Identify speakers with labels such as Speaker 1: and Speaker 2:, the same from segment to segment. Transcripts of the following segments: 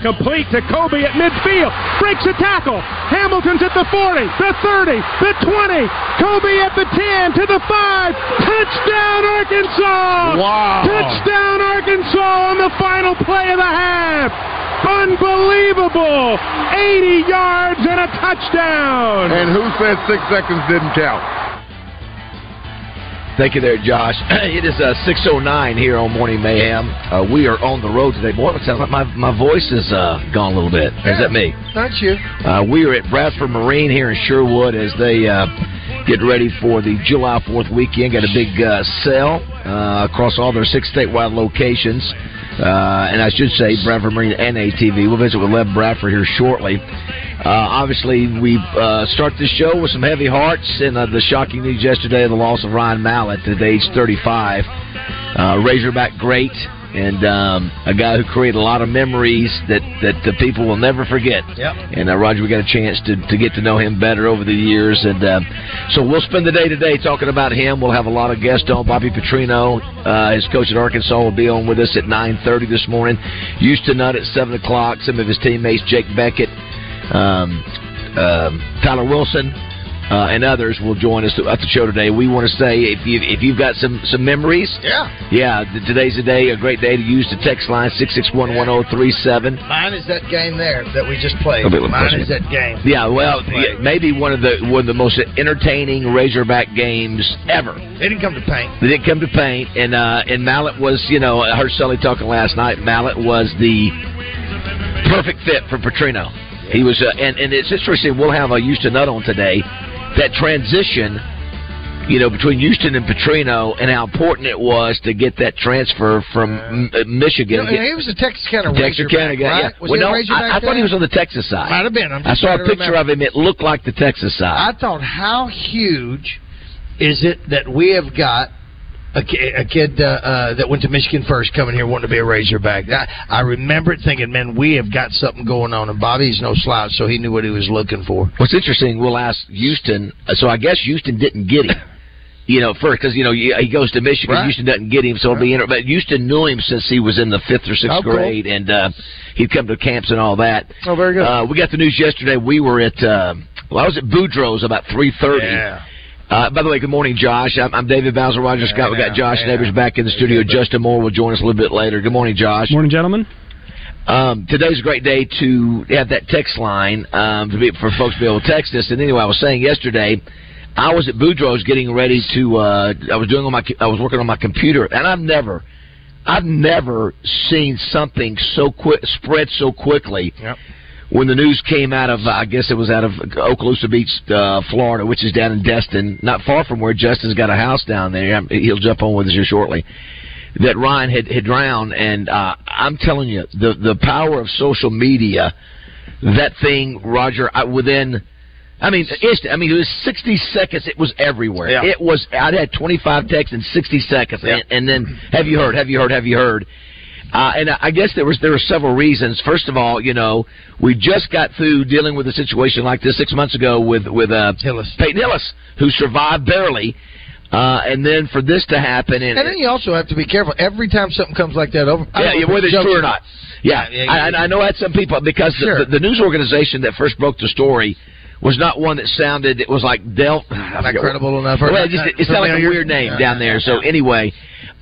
Speaker 1: Complete to Cobi at midfield. Breaks a tackle. Hamilton's at the 40, the 30, the 20. Cobi at the 10 to the 5. Touchdown, Arkansas!
Speaker 2: Wow.
Speaker 1: Touchdown, Arkansas on the final play of the half. Unbelievable! 80 yards and a touchdown.
Speaker 2: And who said six seconds didn't count?
Speaker 3: Thank you there, Josh. It is uh, 6.09 here on Morning Mayhem. Uh, we are on the road today. Boy, it sounds like my, my voice is uh, gone a little bit. Is that me?
Speaker 4: Not you.
Speaker 3: Uh, we are at Bradford Marine here in Sherwood as they uh, get ready for the July 4th weekend. Got a big uh, sale uh, across all their six statewide locations. Uh, and I should say Bradford Marine and ATV. We'll visit with Lev Bradford here shortly. Uh, obviously, we uh, start this show with some heavy hearts and uh, the shocking news yesterday of the loss of Ryan Mallett at age 35. Uh, Razorback great and um, a guy who created a lot of memories that that the people will never forget.
Speaker 4: Yep.
Speaker 3: And uh, Roger, we got a chance to, to get to know him better over the years, and uh, so we'll spend the day today talking about him. We'll have a lot of guests on. Bobby Petrino, uh, his coach at Arkansas, will be on with us at nine thirty this morning. Houston Nutt at seven o'clock. Some of his teammates, Jake Bequette, um, um, Tyler Wilson. Uh, and others will join us at the show today. We want to say if you if you've got some some memories,
Speaker 4: Yeah.
Speaker 3: yeah, today's a day, a great day to use the text line six six one one zero three seven.
Speaker 4: Mine is that game there that we just played.
Speaker 3: A bit of
Speaker 4: Mine
Speaker 3: pushing.
Speaker 4: is that game.
Speaker 3: Yeah, well, yeah, maybe one of the one of the most entertaining Razorback games ever.
Speaker 4: They didn't come to paint.
Speaker 3: They didn't come to paint, and uh, and Mallett was, you know, I heard Sully talking last night. Mallett was the perfect fit for Petrino. He was, uh, and and it's interesting. We'll have a Houston Nutt on today. That transition you know, between Houston and Petrino, and how important it was to get that transfer from M- uh, Michigan.
Speaker 4: No, he was a Texas County
Speaker 3: Texas County guy.
Speaker 4: right?
Speaker 3: Yeah.
Speaker 4: Was
Speaker 3: well, no, I, I thought he was on the Texas side.
Speaker 4: Might have been.
Speaker 3: I saw a picture
Speaker 4: remember.
Speaker 3: of him. It looked like the Texas side.
Speaker 4: I thought, how huge is it that we have got a, ki- a kid uh, uh, that went to Michigan first coming here wanting to be a Razorback? I, I remember it thinking, man, we have got something going on. And Bobby's no slouch, so he knew what he was looking for.
Speaker 3: What's interesting, we'll ask Houston. uh, So I guess Houston didn't get him. You know, first because you know he goes to Michigan,
Speaker 4: Right.
Speaker 3: Houston doesn't get him, so it'll be. Inter- but Houston knew him since he was in the fifth or sixth
Speaker 4: Oh, cool.
Speaker 3: grade, and uh, he'd come to camps and all that.
Speaker 4: Oh, very good.
Speaker 3: Uh, we got the news yesterday. We were at uh, well, I was at Boudreaux's about three thirty.
Speaker 4: Yeah.
Speaker 3: Uh, by the way, good morning, Josh. I'm, I'm David Bazzel, Roger Scott. We got Josh
Speaker 4: yeah.
Speaker 3: Neighbors back in the studio. Justin Moore will join us a little bit later. Good morning, Josh.
Speaker 1: Morning, gentlemen.
Speaker 3: Um, today's a great day to have that text line um, to be, for folks to be able to text us. And anyway, I was saying yesterday, I was at Boudreaux's getting ready to. Uh, I was doing on my. I was working on my computer, and I've never, I've never seen something so quick spread so quickly.
Speaker 4: Yep.
Speaker 3: When the news came out of, I guess it was out of Okaloosa Beach, uh, Florida, which is down in Destin, not far from where Justin's got a house down there. Um, He'll jump on with us here shortly that Ryan had, had drowned, and uh, I'm telling you, the the power of social media, that thing, Roger, I, within. I mean, instant. I mean, it was 60 seconds. It was everywhere.
Speaker 4: Yeah.
Speaker 3: It was. I'd had 25 texts in 60 seconds,
Speaker 4: Yeah.
Speaker 3: and, and then have you heard? Have you heard? Have you heard? Uh, and I guess there was there were several reasons. First of all, you know, we just got through dealing with a situation like this six months ago with with uh,
Speaker 4: Hillis.
Speaker 3: Peyton Hillis, who survived barely, uh, and then for this to happen, and,
Speaker 4: And then you also have to be careful. Every time something comes like that over,
Speaker 3: yeah, yeah, whether it's true or not. Yeah,
Speaker 4: Yeah, yeah,
Speaker 3: I. I know I had some people because the-
Speaker 4: Sure.
Speaker 3: the, the news organization that first broke the story was not one that sounded. It was like Del.
Speaker 4: Not credible enough. or
Speaker 3: Well, it, just,
Speaker 4: not
Speaker 3: it sounded like a weird name down there. So anyway,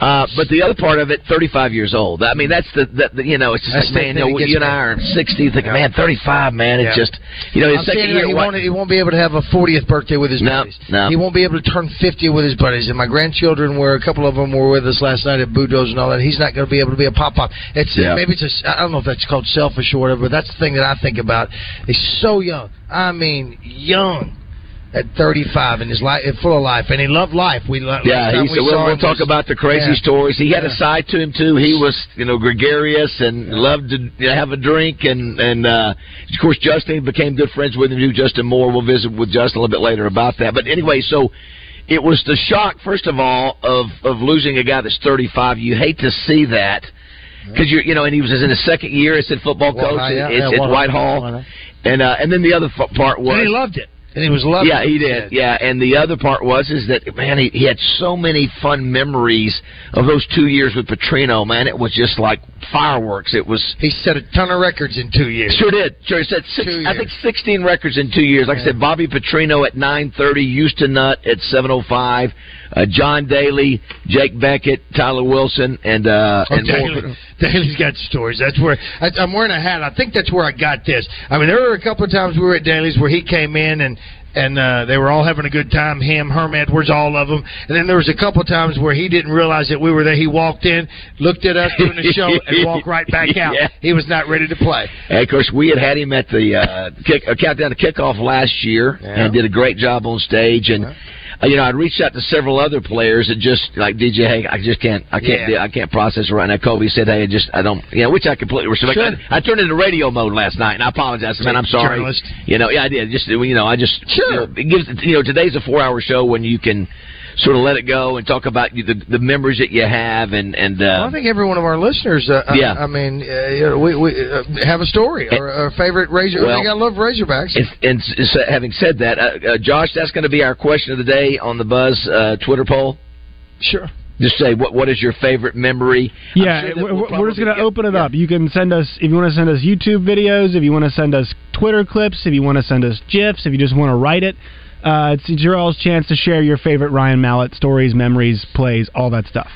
Speaker 3: uh, but the other part of it, 35 years old. I mean, that's the, the, the you know, it's just
Speaker 4: That's
Speaker 3: like man, you, know, you and. I are 60. Thinking,
Speaker 4: Yeah.
Speaker 3: man, 35, man, it's
Speaker 4: Yeah.
Speaker 3: just you know, his second year.
Speaker 4: he, won't, he won't be able to have a 40th birthday with his
Speaker 3: No,
Speaker 4: buddies.
Speaker 3: no.
Speaker 4: He won't be able to turn 50 with his buddies. And my grandchildren were, a couple of them were with us last night at Boudreaux's and all that. He's not going to be able to be a pop-pop. It's
Speaker 3: Yeah.
Speaker 4: Maybe it's a, I don't know if that's called selfish or whatever, but that's the thing that I think about. He's so young. I mean, young. At 35 and his life, full of life, and he loved life. We lo-
Speaker 3: Yeah,
Speaker 4: last time
Speaker 3: he's,
Speaker 4: we
Speaker 3: we'll, we'll talk
Speaker 4: was-
Speaker 3: about the crazy
Speaker 4: Yeah.
Speaker 3: stories. He had a side to him too. He was, you know, gregarious and loved to you know, have a drink, and and uh, of course Justin became good friends with him. too. Justin Moore. We'll visit with Justin a little bit later about that. But anyway, so it was the shock, first of all, of of losing a guy that's 35. You hate to see that. Because you you know, and he was in his second year as a football
Speaker 4: Well,
Speaker 3: coach
Speaker 4: yeah,
Speaker 3: at,
Speaker 4: yeah. Whitehall,
Speaker 3: Whitehall. and uh, and then the other f- part was
Speaker 4: And he loved it. And he was loving
Speaker 3: yeah, he did. Yeah, and the other part was is that man, he, he had so many fun memories of those two years with Petrino. Man, it was just like fireworks. It was.
Speaker 4: He set a ton of records in two years.
Speaker 3: Sure did. Sure, he said six, I think sixteen records in two years. Like I said, Bobby Petrino at nine thirty, Houston Nutt at seven oh five, uh, John Daly, Jake Bequette, Tyler Wilson, and uh,
Speaker 4: Oh,
Speaker 3: and
Speaker 4: Daly. Daly's got stories. That's where I, I'm wearing a hat. I think that's where I got this. I mean, there were a couple of times we were at Daly's where he came in and and uh, they were all having a good time. Him, Herm Edwards, all of them. And then there was a couple of times where he didn't realize that we were there. He walked in, looked at us doing the show, and walked right back out.
Speaker 3: Yeah.
Speaker 4: He was not ready to play.
Speaker 3: And of course, we had had him at the uh, kick, uh, countdown to kickoff last year,
Speaker 4: Yeah.
Speaker 3: and did a great job on stage. And Uh, you know, I reached out to several other players that just like DJ. Hey, I just can't, I can't,
Speaker 4: Yeah.
Speaker 3: I can't process right now. Cobi said, Hey, I just, I don't, you know, which I completely respect.
Speaker 4: Sure.
Speaker 3: I, I turned into radio mode last night, and I apologize, man. I'm sorry.
Speaker 4: Journalist.
Speaker 3: You know, yeah, I did. Just, you know, I just,
Speaker 4: Sure.
Speaker 3: you know, it gives, you know, today's a four-hour show when you can sort of let it go and talk about the the memories that you have and and. Uh,
Speaker 4: Well, I think every one of our listeners, uh,
Speaker 3: Yeah.
Speaker 4: I, I mean, uh, you know, we, we uh, have a story or a favorite Razor.
Speaker 3: Well,
Speaker 4: they got to love Razorbacks.
Speaker 3: And, and s- s- having said that, uh, uh, Josh, that's going to be our question of the day on the Buzz uh, Twitter poll.
Speaker 4: Sure.
Speaker 3: Just say what what is your favorite memory?
Speaker 1: Yeah,
Speaker 3: sure
Speaker 1: we're,
Speaker 3: we'll
Speaker 1: we're just going to
Speaker 3: get-
Speaker 1: open it
Speaker 3: yeah.
Speaker 1: up. You can send us if you want to send us YouTube videos, if you want to send us Twitter clips, if you want to send us gifs, if you just want to write it. Uh, it's your all's chance to share your favorite Ryan Mallett stories, memories, plays, all that stuff.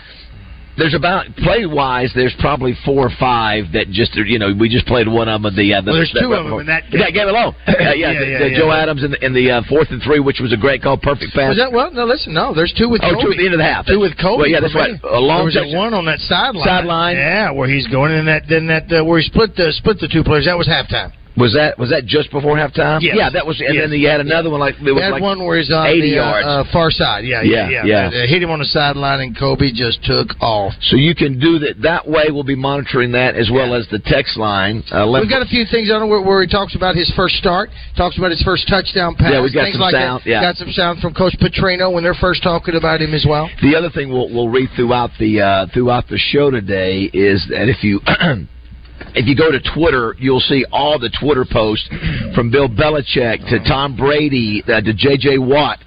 Speaker 3: There's about play wise. There's probably four or five that just you know we just played one of them. The, uh, the
Speaker 4: Well, there's
Speaker 3: the-
Speaker 4: two of them in that game.
Speaker 3: That game alone. Uh, yeah,
Speaker 4: Yeah,
Speaker 3: the,
Speaker 4: yeah,
Speaker 3: the
Speaker 4: yeah.
Speaker 3: Joe Adams in the, in the uh, fourth and three, which was a great call, perfect pass.
Speaker 4: Was that well? No, listen, no. There's two with
Speaker 3: Oh,
Speaker 4: Cobi.
Speaker 3: two at the end of the half.
Speaker 4: Two with Cobi.
Speaker 3: Well, yeah, that's right. A long
Speaker 4: there was that one on that sideline.
Speaker 3: Sideline.
Speaker 4: Yeah, where he's going in that then that uh, where he split the split the two players. That was halftime.
Speaker 3: Was that was that just before halftime?
Speaker 4: Yes.
Speaker 3: Yeah, that was, and
Speaker 4: Yes.
Speaker 3: then you had another one like it was like
Speaker 4: one where he's on
Speaker 3: 80
Speaker 4: the uh,
Speaker 3: yards.
Speaker 4: uh, far side. Yeah, yeah,
Speaker 3: Yeah,
Speaker 4: yeah.
Speaker 3: yeah.
Speaker 4: Hit him on the sideline, and Cobi just took off.
Speaker 3: so you can do that that way. We'll be monitoring that as well as the text line. Uh,
Speaker 4: We've got a few things on where, where he talks about his first start, talks about his first touchdown pass.
Speaker 3: Yeah, we got
Speaker 4: things
Speaker 3: some
Speaker 4: like
Speaker 3: sound,
Speaker 4: That.
Speaker 3: yeah.
Speaker 4: Got some sound from Coach Petrino when they're first talking about him as well.
Speaker 3: The other thing we'll, we'll read throughout the uh, throughout the show today is that if you if you go to Twitter, you'll see all the Twitter posts from Bill Belichick to Tom Brady uh, to J.J. Watt.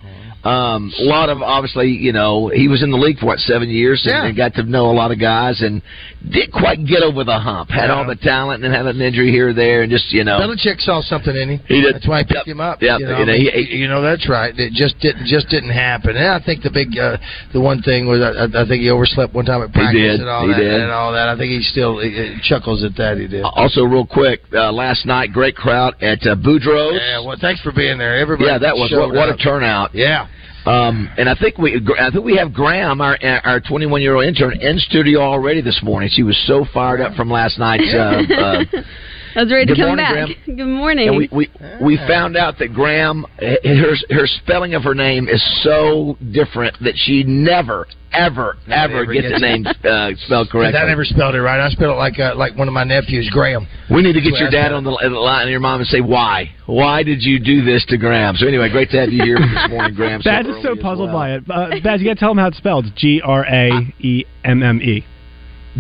Speaker 3: Um, a lot of obviously, you know, he was in the league for what seven years and,
Speaker 4: Yeah.
Speaker 3: and got to know a lot of guys and didn't quite get over the hump. Had all the talent and then had an injury here or there and just you know.
Speaker 4: Belichick saw something in him.
Speaker 3: He did.
Speaker 4: That's why he picked him up.
Speaker 3: Yeah,
Speaker 4: You know,
Speaker 3: You know, he-
Speaker 4: you know, that's right. It just didn't just didn't happen. And I think the big uh, the one thing was I, I think he overslept one time at practice
Speaker 3: did.
Speaker 4: and all
Speaker 3: He
Speaker 4: that
Speaker 3: did.
Speaker 4: and all that. I think he still he, he chuckles at that. He did.
Speaker 3: Also, real quick, uh, last night, great crowd at uh, Boudreaux's.
Speaker 4: Yeah. Well, thanks for being there. Everybody.
Speaker 3: Yeah, that was what, what a turnout.
Speaker 4: Yeah.
Speaker 3: Um, and I think we, I think we have Graham, our our 21 year old intern, in studio already this morning. She was so fired up from last night's. Uh, uh,
Speaker 5: I was ready
Speaker 3: Good
Speaker 5: to come
Speaker 3: morning,
Speaker 5: back. Good morning.
Speaker 3: and we we we found out that Graham, her her spelling of her name is so different that she never, ever, ever
Speaker 4: ever
Speaker 3: gets the name uh, spelled
Speaker 4: 'Cause
Speaker 3: correctly.
Speaker 4: I never spelled it right. I spelled it like uh, like one of my nephews, Graham.
Speaker 3: We need to get your dad on the, the line and your mom and say why. Why did you do this to Graham? So anyway, great to have you here this morning, Graham.
Speaker 6: Baz is so puzzled by it. Uh, Baz, you got to tell him how it's spelled. G R A E M M E.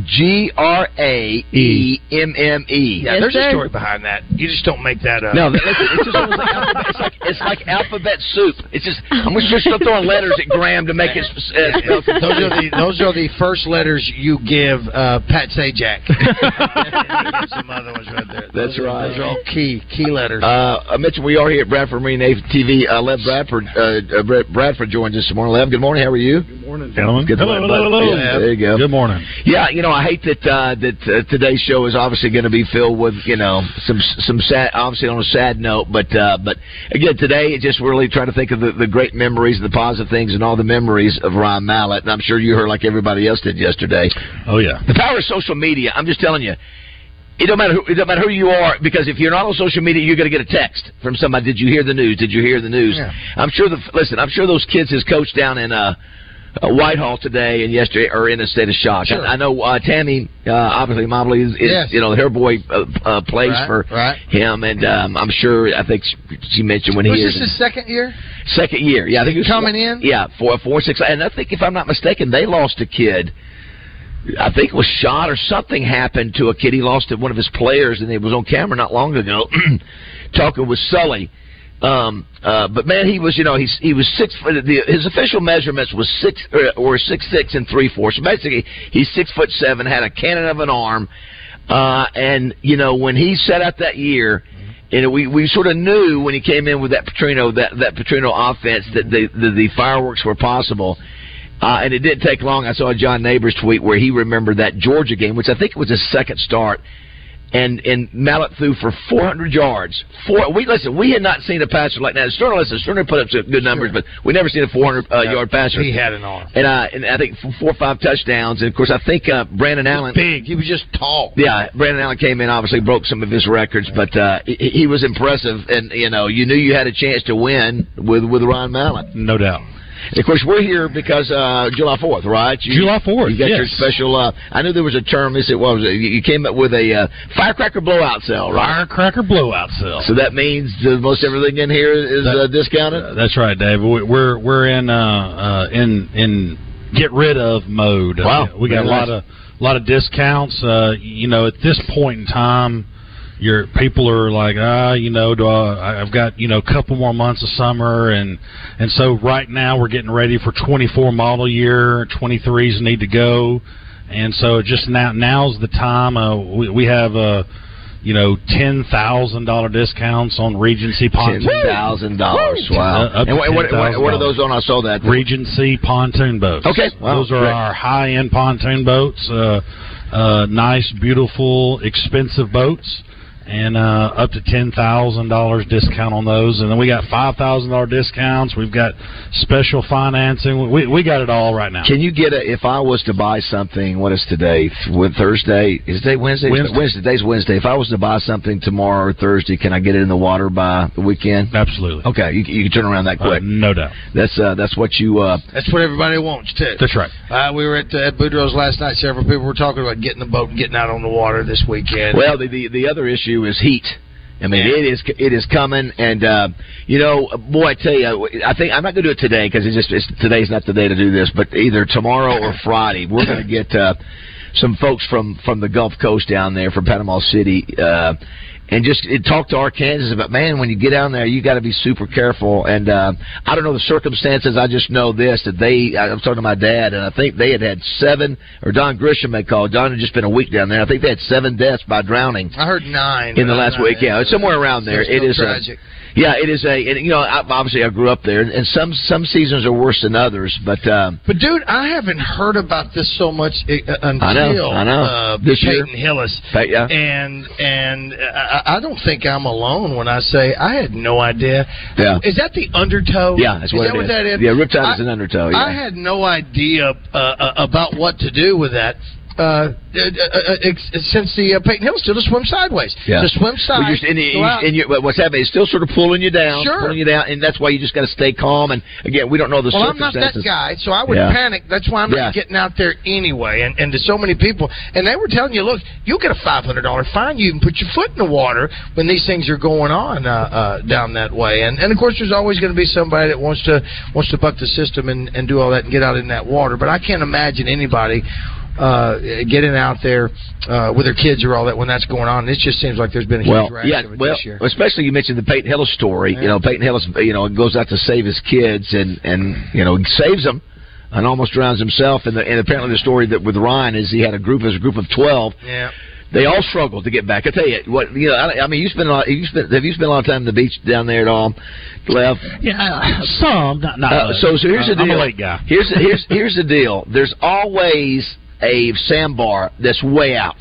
Speaker 3: G R A E M M E.
Speaker 4: Yeah, there's a story behind that. You just don't make that up.
Speaker 3: No, listen, it's just almost like alphabet, it's like it's like alphabet soup. It's just I'm just just throwing letters at Graham to make it uh, spell
Speaker 4: those are the those are the first letters you give uh, Pat Sajak. There's some other ones right there.
Speaker 3: That's
Speaker 4: Those are-
Speaker 3: right.
Speaker 4: Those are all key key letters.
Speaker 3: Uh, I mentioned we are here at Bradford Marine Navy TV. Uh, Lev Bradford, uh, uh, Bradford joins us this morning. Lev, good morning. How are you? Good
Speaker 6: morning,
Speaker 3: gentlemen. Good
Speaker 6: Hello,
Speaker 3: morning,
Speaker 6: hello,
Speaker 3: bud.
Speaker 6: hello.
Speaker 3: Yeah, there you go.
Speaker 6: Good morning.
Speaker 3: Yeah, you know, I hate that uh, that uh, today's show is obviously going to be filled with you know some some sad, obviously on a sad note, but uh, but again today it's just really trying to think of the, the great memories, the positive things, and all the memories of Ryan Mallett. And I'm sure you heard like everybody else did yesterday.
Speaker 6: Oh yeah.
Speaker 3: The power of social media. I'm just telling you. It don't matter who it don't matter who you are because if you're not on social media, you're going to get a text from somebody. Did you hear the news? Did you hear the news?
Speaker 4: Yeah.
Speaker 3: I'm sure the listen. I'm sure those kids his coach down in uh, uh, Whitehall today and yesterday are in a state of shock.
Speaker 4: Sure.
Speaker 3: I, I know uh, Tammy, uh, obviously Mobley is, is
Speaker 4: Yes.
Speaker 3: you know her boy uh, uh, plays
Speaker 4: Right,
Speaker 3: for
Speaker 4: right.
Speaker 3: him, and um, I'm sure I think she, mentioned when he
Speaker 4: was
Speaker 3: he
Speaker 4: this
Speaker 3: is
Speaker 4: his second year?
Speaker 3: second year. Yeah, I think he was
Speaker 4: Coming in?
Speaker 3: Yeah, four, four, six, and I think if I'm not mistaken, they lost a kid. I think it was shot or something happened to a kid. He lost to one of his players, and it was on camera not long ago, talking with Sully. Um, uh, but man, he was, you know, he's he was six foot. The, his official measurements was six or, or six six and three fourths. So basically, he's six foot seven, had a cannon of an arm, uh, and you know when he set out that year, and we we sort of knew when he came in with that Petrino that that Petrino offense that the the, the fireworks were possible. Uh, and it didn't take long. I saw John Neighbors tweet where he remembered that Georgia game, which I think was his second start, and and Mallett threw for 400 yards. Four. We listen. We had not seen a passer like that. Stoerner, listen, Stoerner put up some good numbers, but we never seen a 400 uh, yard passer.
Speaker 4: He had an arm.
Speaker 3: and uh, and I think four or five touchdowns. And of course, I think uh, Brandon Allen.
Speaker 4: Big. He was just tall.
Speaker 3: Yeah, Brandon Allen came in, obviously broke some of his records, but uh, he, he was impressive, and you know, you knew you had a chance to win with with Ron Mallett.
Speaker 6: No doubt.
Speaker 3: Of course, we're here because uh, July Fourth, right? You,
Speaker 6: July 4th,
Speaker 3: You got your special. Uh, I knew there was a term. Is it what was? You came up with a uh, firecracker blowout sale, right?
Speaker 6: Firecracker blowout sale.
Speaker 3: So that means most everything in here is
Speaker 6: That-
Speaker 3: uh, discounted.
Speaker 6: Uh, that's right, Dave. We- We're we're in uh, uh, in in get rid of mode.
Speaker 3: Wow.
Speaker 6: We got a lot of lot of discounts. Uh, you know, at this point in time, your people are like, ah, you know, do I, I've got you know a couple more months of summer, and and so right now we're getting ready for 24 model year. 23s need to go, and so just now now's the time. Uh, we, we have uh, you know, ten thousand dollar discounts on Regency pontoon.
Speaker 3: Ten thousand dollars, Wow.
Speaker 6: Uh,
Speaker 3: and what, what, what, what are those on? I saw that.
Speaker 6: Regency pontoon boats.
Speaker 3: Okay. Wow.
Speaker 6: those are
Speaker 3: Great.
Speaker 6: our high end pontoon boats. Uh, uh, nice, beautiful, expensive boats. And uh, up to ten thousand dollars discount on those, and then we got five thousand dollar discounts. We've got special financing. We we got it all right now.
Speaker 3: Can you get a? If I was to buy something, what is today? Th- Thursday? Is today Wednesday?
Speaker 6: Wednesday.
Speaker 3: Wednesday. Today's Wednesday. If I was to buy something tomorrow or Thursday, can I get it in the water by the weekend?
Speaker 6: Absolutely.
Speaker 3: Okay, you, you can turn around that quick.
Speaker 6: Uh, no doubt.
Speaker 3: That's uh, that's what you. Uh,
Speaker 4: That's what everybody wants too.
Speaker 6: That's right.
Speaker 4: Uh, we were at uh, at Boudreaux's last night. Several people were talking about getting the boat and getting out on the water this weekend.
Speaker 3: Well, the, the the other issue is heat. I mean, it is it is coming, and uh, you know, boy, I tell you, I think I'm not going to do it today because it's just it's, today's not the day to do this. But either tomorrow or Friday, we're going to get uh, some folks from from the Gulf Coast down there from Panama City. Uh, and just it, talk to Arkansas about man when you get down there you got to be super careful and uh, I don't know the circumstances I just know this that they I was talking to my dad and I think they had had seven or Don Grisham had called Don had just been a week down there I think they had seven deaths by drowning
Speaker 4: I heard nine
Speaker 3: in the last
Speaker 4: I'm
Speaker 3: week. Yeah, it's somewhere around there. It
Speaker 4: tragic.
Speaker 3: A, yeah, it is a. And, you know, I, obviously I grew up there, and some some seasons are worse than others. But um,
Speaker 4: But dude, I haven't heard about this so much uh, until
Speaker 3: I know, I know.
Speaker 4: Uh,
Speaker 3: This year.
Speaker 4: Peyton Hillis.
Speaker 3: But, yeah.
Speaker 4: And and uh, I, I don't think I'm alone when I say I had no idea.
Speaker 3: Yeah.
Speaker 4: Is that the undertow?
Speaker 3: yeah, that's
Speaker 4: is
Speaker 3: what
Speaker 4: that
Speaker 3: it
Speaker 4: what
Speaker 3: is.
Speaker 4: that is?
Speaker 3: Yeah, riptide is an undertow. Yeah.
Speaker 4: I had no idea uh, uh, about what to do with that. Uh, uh, uh, since the uh, Peyton Hill still to swim sideways.
Speaker 3: Yeah.
Speaker 4: To swim
Speaker 3: Well,
Speaker 4: side.
Speaker 3: you're, and,
Speaker 4: go
Speaker 3: you,
Speaker 4: out.
Speaker 3: and what's happening? It's still sort of pulling you down,
Speaker 4: Sure.
Speaker 3: pulling you down, and that's why you just got to stay calm. And again, we don't know the
Speaker 4: well, I'm not that guy, so I would
Speaker 3: Yeah.
Speaker 4: panic. That's why I'm
Speaker 3: Yeah.
Speaker 4: not getting out there anyway. And, and to so many people, and they were telling you, look, you'll get a five hundred dollar fine. You can put your foot in the water when these things are going on uh, uh, down that way. And and of course, there's always going to be somebody that wants to wants to buck the system and, and do all that and get out in that water. But I can't imagine anybody. Uh, getting out there uh, with their kids or all that when that's going on, it just seems like there's been a huge
Speaker 3: Well,
Speaker 4: rash
Speaker 3: yeah,
Speaker 4: of it
Speaker 3: well,
Speaker 4: this year.
Speaker 3: especially you mentioned the Peyton Hillis story.
Speaker 4: Yeah.
Speaker 3: You know, Peyton Hillis, you know, goes out to save his kids and and you know saves them and almost drowns himself. And, the, and apparently the story that with Ryan is he had a group, as a group of twelve.
Speaker 4: Yeah.
Speaker 3: They all struggled to get back. I tell you what, you know, I, I mean, you spend a lot. You spent, have you spent a lot of time on the beach down there at all, Lev?
Speaker 6: Yeah, some not not.
Speaker 3: Uh, so, so here's
Speaker 6: Uh,
Speaker 3: the deal.
Speaker 6: I'm a late guy.
Speaker 3: Here's here's here's the deal. There's always a sandbar that's way out.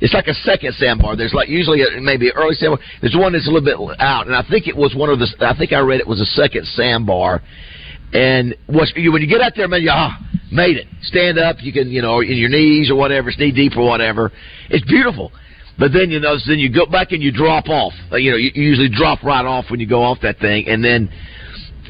Speaker 3: It's like a second sandbar. There's like usually a, maybe early sandbar. There's one that's a little bit out, and I think it was one of the. I think I read it was a second sandbar. And what's you when you get out there, man, you ah, made it. Stand up. You can you know in your knees or whatever, knee deep or whatever. It's beautiful. But then you know, then you go back and you drop off. Uh, You know, you usually drop right off when you go off that thing, and then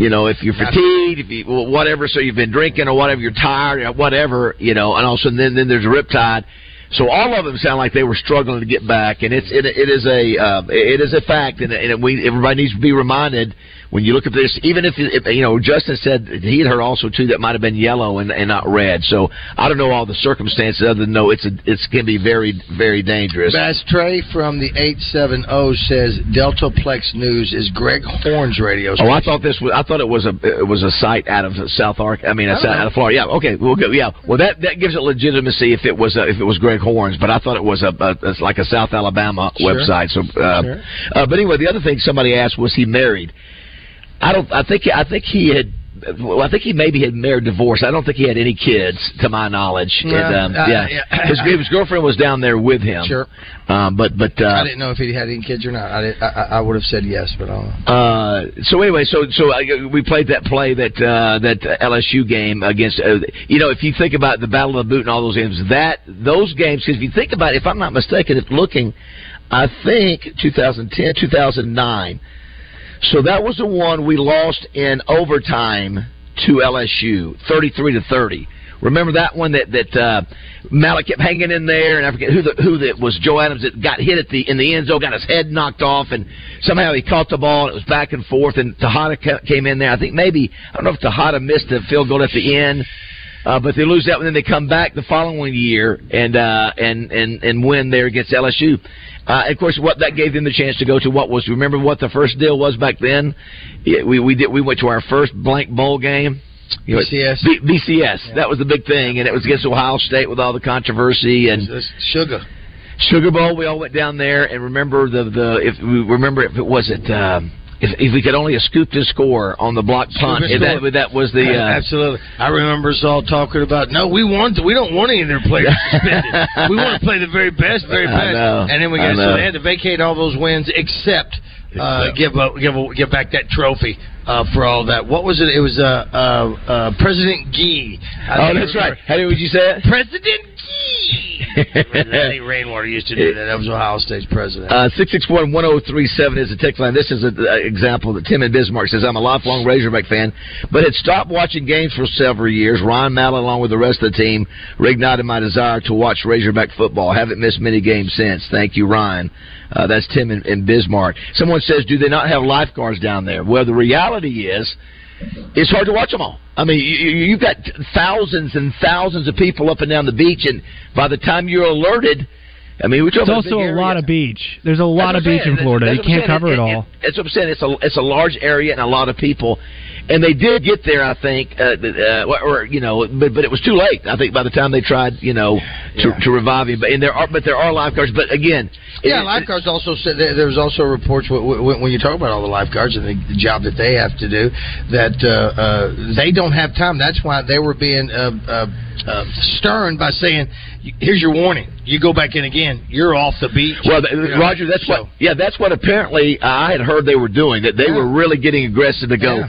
Speaker 3: you know, if you're fatigued, if you whatever, so you've been drinking or whatever, you're tired or whatever, you know, and all of a sudden then then there's a riptide. So all of them sound like they were struggling to get back, and it's it, it is a uh, it is a fact, and, and we everybody needs to be reminded when you look at this. Even if, if you know, Justin said he had heard also too that might have been yellow and, and not red. So I don't know all the circumstances other than know it's a, it's can be very very dangerous.
Speaker 4: Bass Trey from the 870 says Deltaplex News is Greg Horn's radio
Speaker 3: Oh. I thought this was. I thought it was a it was a site out of South Ark. I mean,
Speaker 4: don't
Speaker 3: out of Florida. Yeah. Okay. We'll go. Yeah. Well, that that gives it legitimacy if it was a, if it was Greg Horns, but I thought it was a, a it's like a South Alabama
Speaker 4: Sure.
Speaker 3: website. So, uh,
Speaker 4: Sure.
Speaker 3: uh, but anyway, the other thing somebody asked was he married? I don't. I think. I think he had. Well, I think he maybe had married divorced. I don't think he had any kids, to my knowledge.
Speaker 4: Yeah,
Speaker 3: and, um,
Speaker 4: uh,
Speaker 3: yeah.
Speaker 4: yeah.
Speaker 3: His, his girlfriend was down there with him.
Speaker 4: Sure.
Speaker 3: Um, but but uh,
Speaker 4: I didn't know if he had any kids or not. I, did, I, I I would have said yes, but I know.
Speaker 3: Uh, so anyway, so so uh, we played that play that uh, that LSU game against. Uh, you know, if you think about the Battle of the Boot and all those games, that those games. Because if you think about, it, if I'm not mistaken, if looking, I think 2010, 2009. So that was the one we lost in overtime to LSU, 33 to 30. Remember that one that that uh, Malik kept hanging in there, and I forget who the who that was Joe Adams that got hit at the in the end zone, got his head knocked off, and somehow he caught the ball, and it was back and forth, and Tejada came in there. I think maybe I don't know if Tejada missed the field goal at the end. Uh, but they lose that one, then they come back the following year and uh, and and and win there against LSU. Uh, of course, what that gave them the chance to go to what was remember what the first deal was back then. Yeah, we we did we went to our first blank bowl game. You know,
Speaker 4: BCS.
Speaker 3: B- BCS. That was the big thing, and it was against Ohio State with all the controversy and
Speaker 4: It's sugar.
Speaker 3: Sugar Bowl. We all went down there and remember the the if we remember if it was it. Um, if, if we could only have scooped a score on the block punt, that, that was the uh,
Speaker 4: absolutely. I remember us all talking about no, we want to, we don't want any of their players suspended. we want to play the very best, very best. And then we got so they had to vacate all those wins except. Uh, give up, give a, give back that trophy uh, for all that. What was it? It was uh, uh, uh, President Gee.
Speaker 3: Oh, that's right. How did you say it?
Speaker 4: President Gee. Eddie Rainwater used to do that. That was Ohio State's president.
Speaker 3: Uh, 661-1037 is the text line. This is an example that Tim in Bismarck says, I'm a lifelong Razorback fan, but had stopped watching games for several years. Ron Mallett, along with the rest of the team, reignited my desire to watch Razorback football. Haven't missed many games since. Thank you, Ryan. Uh, that's Tim in, in Bismarck. Someone says, do they not have lifeguards down there? Well, the reality is, it's hard to watch them all. I mean, you, you've got thousands and thousands of people up and down the beach, and by the time you're alerted, I mean, we're
Speaker 5: It's
Speaker 3: talking
Speaker 5: also a lot of beach. There's a lot of beach in. Florida.
Speaker 3: That's
Speaker 5: You can't cover it all.
Speaker 3: That's what I'm saying. It's a it's a large area and a lot of people, and they did get there. I think, uh, uh, or, you know, but but it was too late. I think by the time they tried, you know, to, to revive him. But and there are but there are lifeguards. But again,
Speaker 4: Yeah,
Speaker 3: it-
Speaker 4: lifeguards also said there, was also reports when you talk about all the lifeguards and the, the job that they have to do that uh, uh, they don't have time. That's why they were being uh, uh, uh, stern by saying, "Here's your warning. You go back in again. You're off the beach."
Speaker 3: Well, th-
Speaker 4: know,
Speaker 3: Roger, that's
Speaker 4: so-
Speaker 3: what. Yeah, that's what apparently I had heard they were doing. That they were really getting aggressive to go.
Speaker 4: Yeah.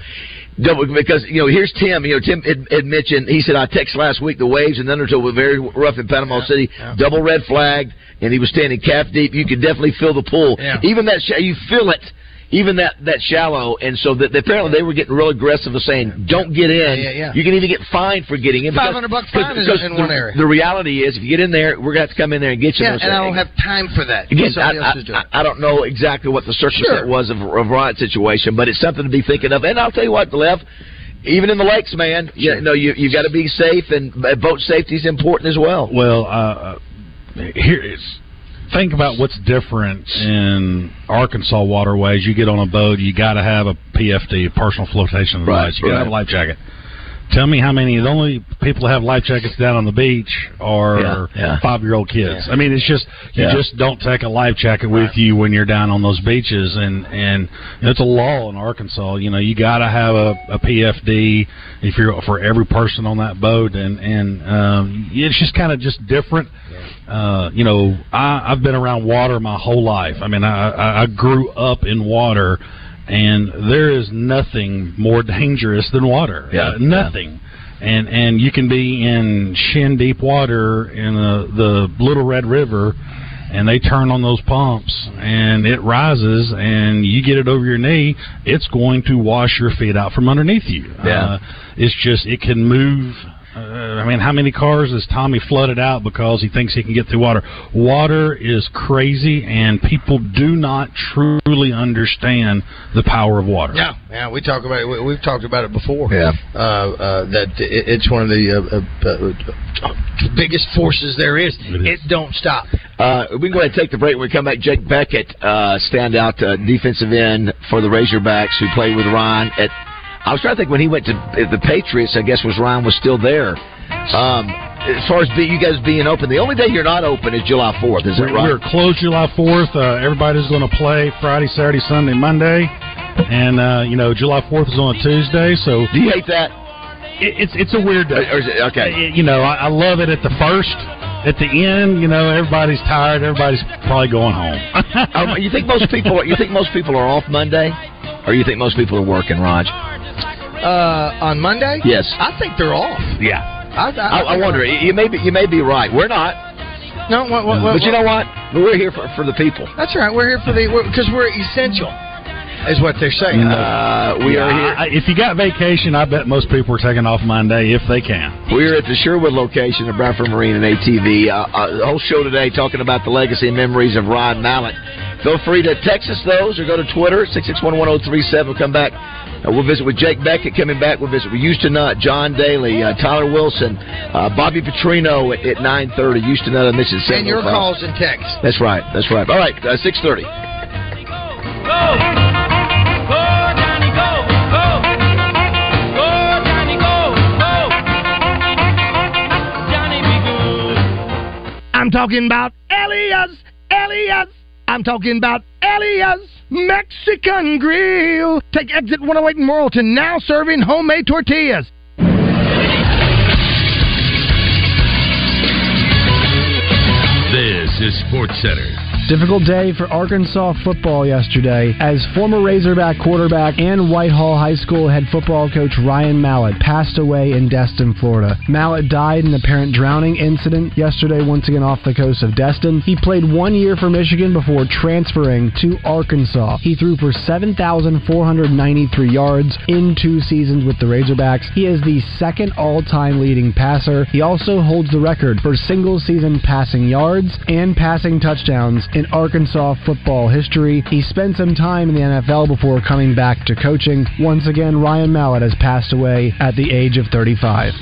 Speaker 3: Double, because you know, here's Tim. You know, Tim had, had mentioned. He said I texted last week the waves and undertow were very rough in Panama City. Double red flagged, and he was standing calf deep. You could definitely feel the pull.
Speaker 4: Yeah.
Speaker 3: Even that, you feel it. Even that that shallow, and so that apparently they were getting real aggressive of saying, "Don't get in.
Speaker 4: Yeah, yeah, yeah.
Speaker 3: You can even get fined for getting in."
Speaker 4: 500 bucks fine is
Speaker 3: because
Speaker 4: in
Speaker 3: the,
Speaker 4: one area.
Speaker 3: The reality is, if you get in there, we're gonna have to come in there and get you.
Speaker 4: Yeah,
Speaker 3: Those
Speaker 4: and I don't have time for that.
Speaker 3: Again, I,
Speaker 4: else is doing
Speaker 3: I, I don't know exactly what the circumstance
Speaker 4: Sure.
Speaker 3: was of a riot situation, but it's something to be thinking of. And I'll tell you what, Lev, even in the lakes, man, you know, you you got to be safe, and uh, boat safety is important as well.
Speaker 6: Well, uh, uh, here is think about what's different in Arkansas waterways. You get on a boat, you got to have a PFD, a personal flotation
Speaker 3: Right,
Speaker 6: device. You got to
Speaker 3: right.
Speaker 6: have a life jacket. Tell me how many? The only people that have life jackets down on the beach are
Speaker 3: Yeah, yeah.
Speaker 6: five-year-old kids. I mean, it's just you
Speaker 3: Yeah.
Speaker 6: just don't take a life jacket with you when you're down on those beaches, and and it's a law in Arkansas. You know, you got to have a, a PFD if you're for every person on that boat, and and um, it's just kind of just different. Uh, you know, I, I've been around water my whole life. I mean, I I grew up in water, and there is nothing more dangerous than water.
Speaker 3: Yeah,
Speaker 6: Uh, nothing. And and you can be in shin deep water in the the Little Red River, and they turn on those pumps, and it rises, and you get it over your knee. It's going to wash your feet out from underneath you.
Speaker 3: Yeah.
Speaker 6: Uh, it's just it can move. Uh, I mean, how many cars has Tommy flooded out because he thinks he can get through water? Water is crazy, and people do not truly understand the power of water.
Speaker 4: Yeah, yeah, we talk about it. We, we've talked about it before.
Speaker 3: Yeah.
Speaker 4: uh, uh, that it, it's one of the uh, uh, uh, biggest forces there is. It, don't stop.
Speaker 3: Uh, we can go ahead and take the break. When we come back, Jake Bequette, uh, standout uh, defensive end for the Razorbacks, who played with Ron at. I was trying to think when he went to the Patriots. I guess was Ryan was still there. Um, as far as be, you guys being open, the only day you're not open is July 4th. Is that
Speaker 6: We're,
Speaker 3: right?
Speaker 6: we're closed July 4th. Uh, everybody's going to play Friday, Saturday, Sunday, Monday. And, uh, you know, July 4th is on a Tuesday. So
Speaker 3: Do you hate that?
Speaker 6: it, it's it's a weird day.
Speaker 3: It- okay.
Speaker 6: Uh, You know, I, I love it at the first. At the end, you know, everybody's tired. Everybody's probably going home.
Speaker 3: Um, you think most people? You think most people are off Monday, or you think most people are working, Raj?
Speaker 4: Uh, on Monday?
Speaker 3: Yes.
Speaker 4: I think they're off.
Speaker 3: Yeah.
Speaker 4: I,
Speaker 3: I, I wonder. You may be. You may be right. We're not.
Speaker 4: No, what, what, what,
Speaker 3: but you know what? We're here for, for the people.
Speaker 4: That's right. We're here for the because we're, essential, is what they're saying.
Speaker 3: Uh, we
Speaker 6: Yeah,
Speaker 3: are here.
Speaker 6: I, I- if you got vacation, I bet most people are taking off Monday if they can.
Speaker 3: We're at the Sherwood location of Bradford Marine and ATV. Uh, uh, the whole show today talking about the legacy and memories of Rod Mallett. Feel free to text us those or go to Twitter, 6611037. Come back. Uh, we'll visit with Jake Bequette coming back. We'll visit with Houston Nutt, John Daly, uh, Tyler Wilson, uh, Bobby Petrino at, at 9.30. Houston Nutt, I mentioned
Speaker 4: and your
Speaker 3: 7:05.
Speaker 4: calls and texts.
Speaker 3: That's right. That's right. All right, uh, 6.30.
Speaker 4: I'm talking about Elias, Elias. I'm talking about Elias.
Speaker 7: Mexican Grill. Take exit 108 in Morrilton, now serving homemade tortillas.
Speaker 2: This is Sports Center.
Speaker 5: Difficult day for Arkansas football yesterday as former Razorback quarterback and Whitehall High School head football coach Ryan Mallett passed away in Destin, Florida. Mallett died in an apparent drowning incident yesterday, once again off the coast of Destin. He played one year for Michigan before transferring to Arkansas. He threw for 7,493 yards in two seasons with the Razorbacks. He is the second all time leading passer. He also holds the record for single season passing yards and passing touchdowns in Arkansas football history. He spent some time in the NFL before coming back to coaching. Once again, Ryan Mallett has passed away at the age of 35.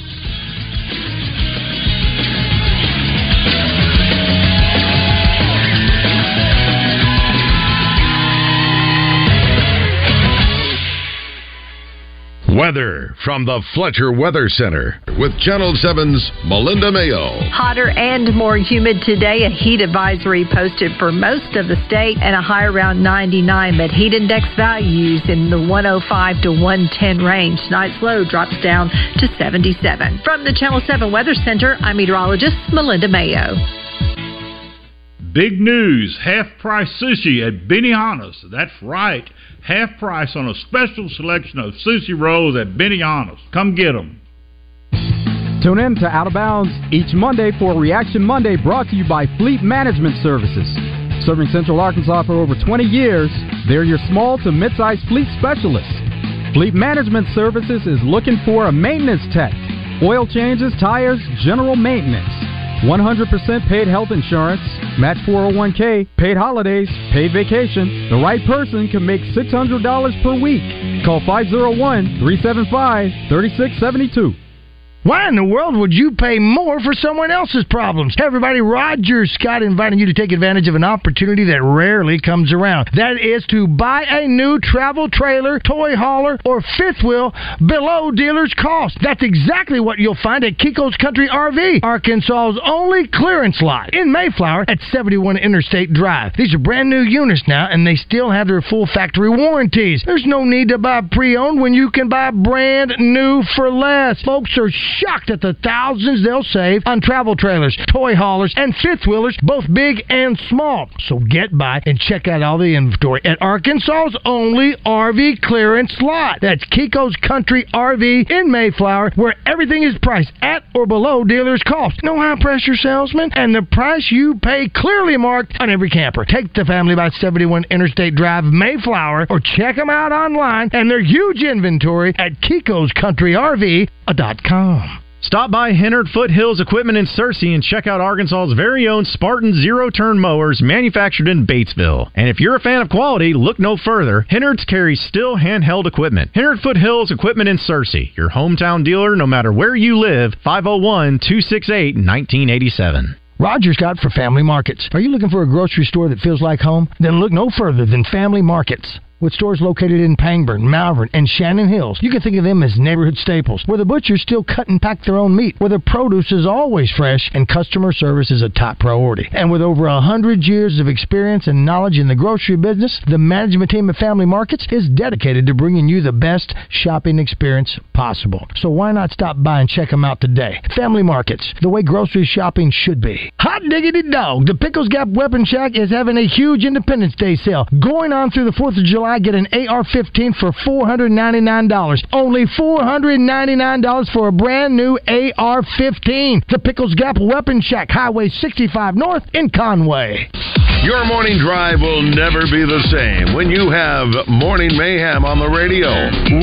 Speaker 2: Weather from the Fletcher Weather Center with Channel 7's Melinda Mayo.
Speaker 8: Hotter and more humid today. A heat advisory posted for most of the state and a high around 99, but heat index values in the 105 to 110 range. Tonight's low drops down to 77. From the Channel 7 Weather Center, I'm meteorologist Melinda Mayo.
Speaker 9: Big news half price sushi at Benihana's. That's right. Half price on a special selection of sushi rolls at Benihana's. Come get them.
Speaker 10: Tune in to Out of Bounds each Monday for Reaction Monday brought to you by Fleet Management Services. Serving Central Arkansas for over 20 years, they're your small to mid-sized fleet specialists. Fleet Management Services is looking for a maintenance tech, oil changes, tires, general maintenance. 100% paid health insurance, match 401k, paid holidays, paid vacation. The right person can make $600 per week. Call 501 375 3672.
Speaker 7: Why in the world would you pay more for someone else's problems? Hey everybody, Roger Scott inviting you to take advantage of an opportunity that rarely comes around. That is to buy a new travel trailer, toy hauler, or fifth wheel below dealer's cost. That's exactly what you'll find at Kiko's Country RV, Arkansas's only clearance lot in Mayflower at 71 Interstate Drive. These are brand new units now, and they still have their full factory warranties. There's no need to buy pre-owned when you can buy brand new for less. Folks are shocked at the thousands they'll save on travel trailers, toy haulers, and fifth wheelers, both big and small. So get by and check out all the inventory at Arkansas's only RV clearance lot. That's Kiko's Country RV in Mayflower, where everything is priced at or below dealer's cost. No high pressure salesman, and the price you pay clearly marked on every camper. Take the family by 71 Interstate Drive, Mayflower, or check them out online and their huge inventory at Kiko's Country RV.com.
Speaker 11: Stop by Hennard Foothills Equipment in Searcy and check out Arkansas's very own Spartan zero turn mowers manufactured in Batesville. And if you're a fan of quality, look no further. Hennard's carries Stihl handheld equipment. Hennard Foothills Equipment in Searcy, your hometown dealer no matter where you live, 501 268 1987.
Speaker 7: Roger Scott for Family Markets. Are you looking for a grocery store that feels like home? Then look no further than Family Markets. With stores located in Pangburn, Malvern, and Shannon Hills, you can think of them as neighborhood staples, where the butchers still cut and pack their own meat, where the produce is always fresh, and customer service is a top priority. And with over a hundred years of experience and knowledge in the grocery business, the management team at Family Markets is dedicated to bringing you the best shopping experience possible. So why not stop by and check them out today? Family Markets, the way grocery shopping should be. Hot diggity dog! The Pickles Gap Weapon Shack is having a huge Independence Day sale going on through the 4th of July. Get an AR-15 for $499. Only $499 for a brand new AR-15. The Pickles Gap Weapon Shack, Highway 65 North in Conway.
Speaker 2: Your morning drive will never be the same when you have Morning Mayhem on the radio.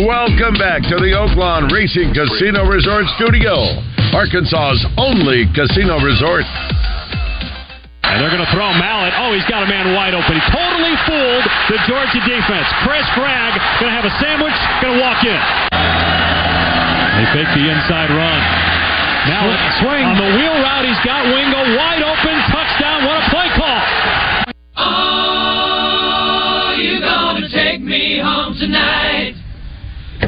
Speaker 2: Welcome back to the Oaklawn Racing Casino Resort Studio, Arkansas's only casino resort.
Speaker 12: And they're going to throw Mallett. Oh, he's got a man wide open. He totally fooled the Georgia defense. Chris Gragg going to have a sandwich, going to walk in. They fake the inside run. Now
Speaker 13: swing
Speaker 12: on the wheel route, he's got Wingo wide open. Touchdown. What a play call.
Speaker 13: Oh, you gonna take me home tonight?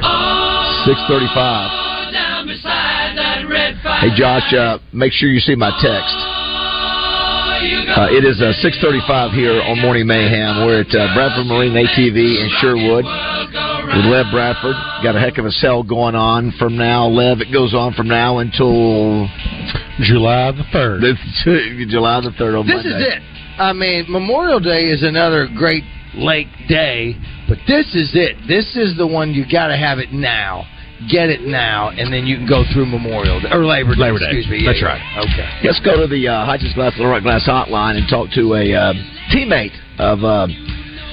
Speaker 13: Oh,
Speaker 3: 635.
Speaker 13: down beside that red fire.
Speaker 3: Hey, Josh, uh, make sure you see my text. Uh, it is uh, 6:35 here on Morning Mayhem. We're at uh, Bradford Marine ATV in Sherwood with Lev Bradford. Got a heck of a sale going on from now. Lev, it goes on from now until
Speaker 6: July the third.
Speaker 3: July the third on
Speaker 4: This
Speaker 3: Monday.
Speaker 4: is it. I mean, Memorial Day is another great lake day, but this is it. This is the one you got to have it now. Get it now, and then you can go through Memorial Day or Labor Day.
Speaker 3: Labor Day.
Speaker 4: Excuse me. Yeah,
Speaker 3: That's
Speaker 4: yeah.
Speaker 3: right.
Speaker 4: Okay.
Speaker 3: Let's go to the uh, Hodges Glass Little Rock Glass Hotline and talk to a uh, teammate of uh,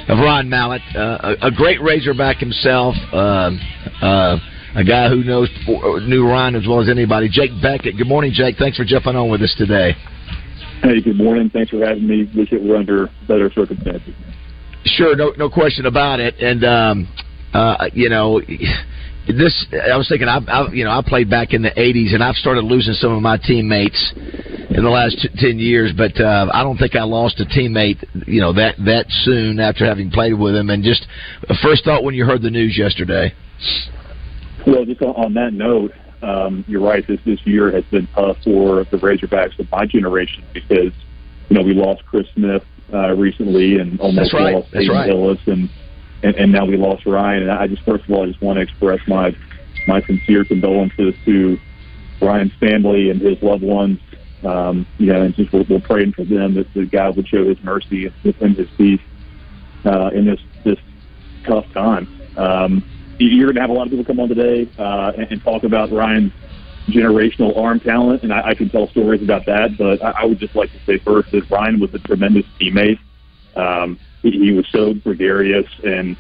Speaker 3: of Ron Mallett, uh, a, a great Razorback himself, um uh, a guy who knows knew Ron as well as anybody. Jake Bequette. Good morning, Jake. Thanks for jumping on with us today.
Speaker 14: Hey, good morning. Thanks for having me. Wish it were under better circumstances.
Speaker 3: Sure, no no question about it. And um, uh, you know, this I was thinking. I, I you know I played back in the '80s, and I've started losing some of my teammates in the last t- ten years. But uh, I don't think I lost a teammate, you know, that that soon after having played with him. And just first thought when you heard the news yesterday.
Speaker 14: Well, just on, on that note, um, you're right. This this year has been tough for the Razorbacks of my generation because you know we lost Chris Smith uh, recently and almost
Speaker 3: right.
Speaker 14: lost
Speaker 3: That's
Speaker 14: Peyton
Speaker 3: right.
Speaker 14: Hillis and, and and now we lost Ryan. And I just first of all I just want to express my my sincere condolences to Ryan's family and his loved ones. Um, you know, and just we're, we're praying for them that the God would show His mercy and His peace uh, in this this tough time. Um, you're going to have a lot of people come on today uh, and, and talk about Ryan's generational arm talent, and I, I can tell stories about that. But I, I would just like to say first that Ryan was a tremendous teammate. Um, he, he was so gregarious and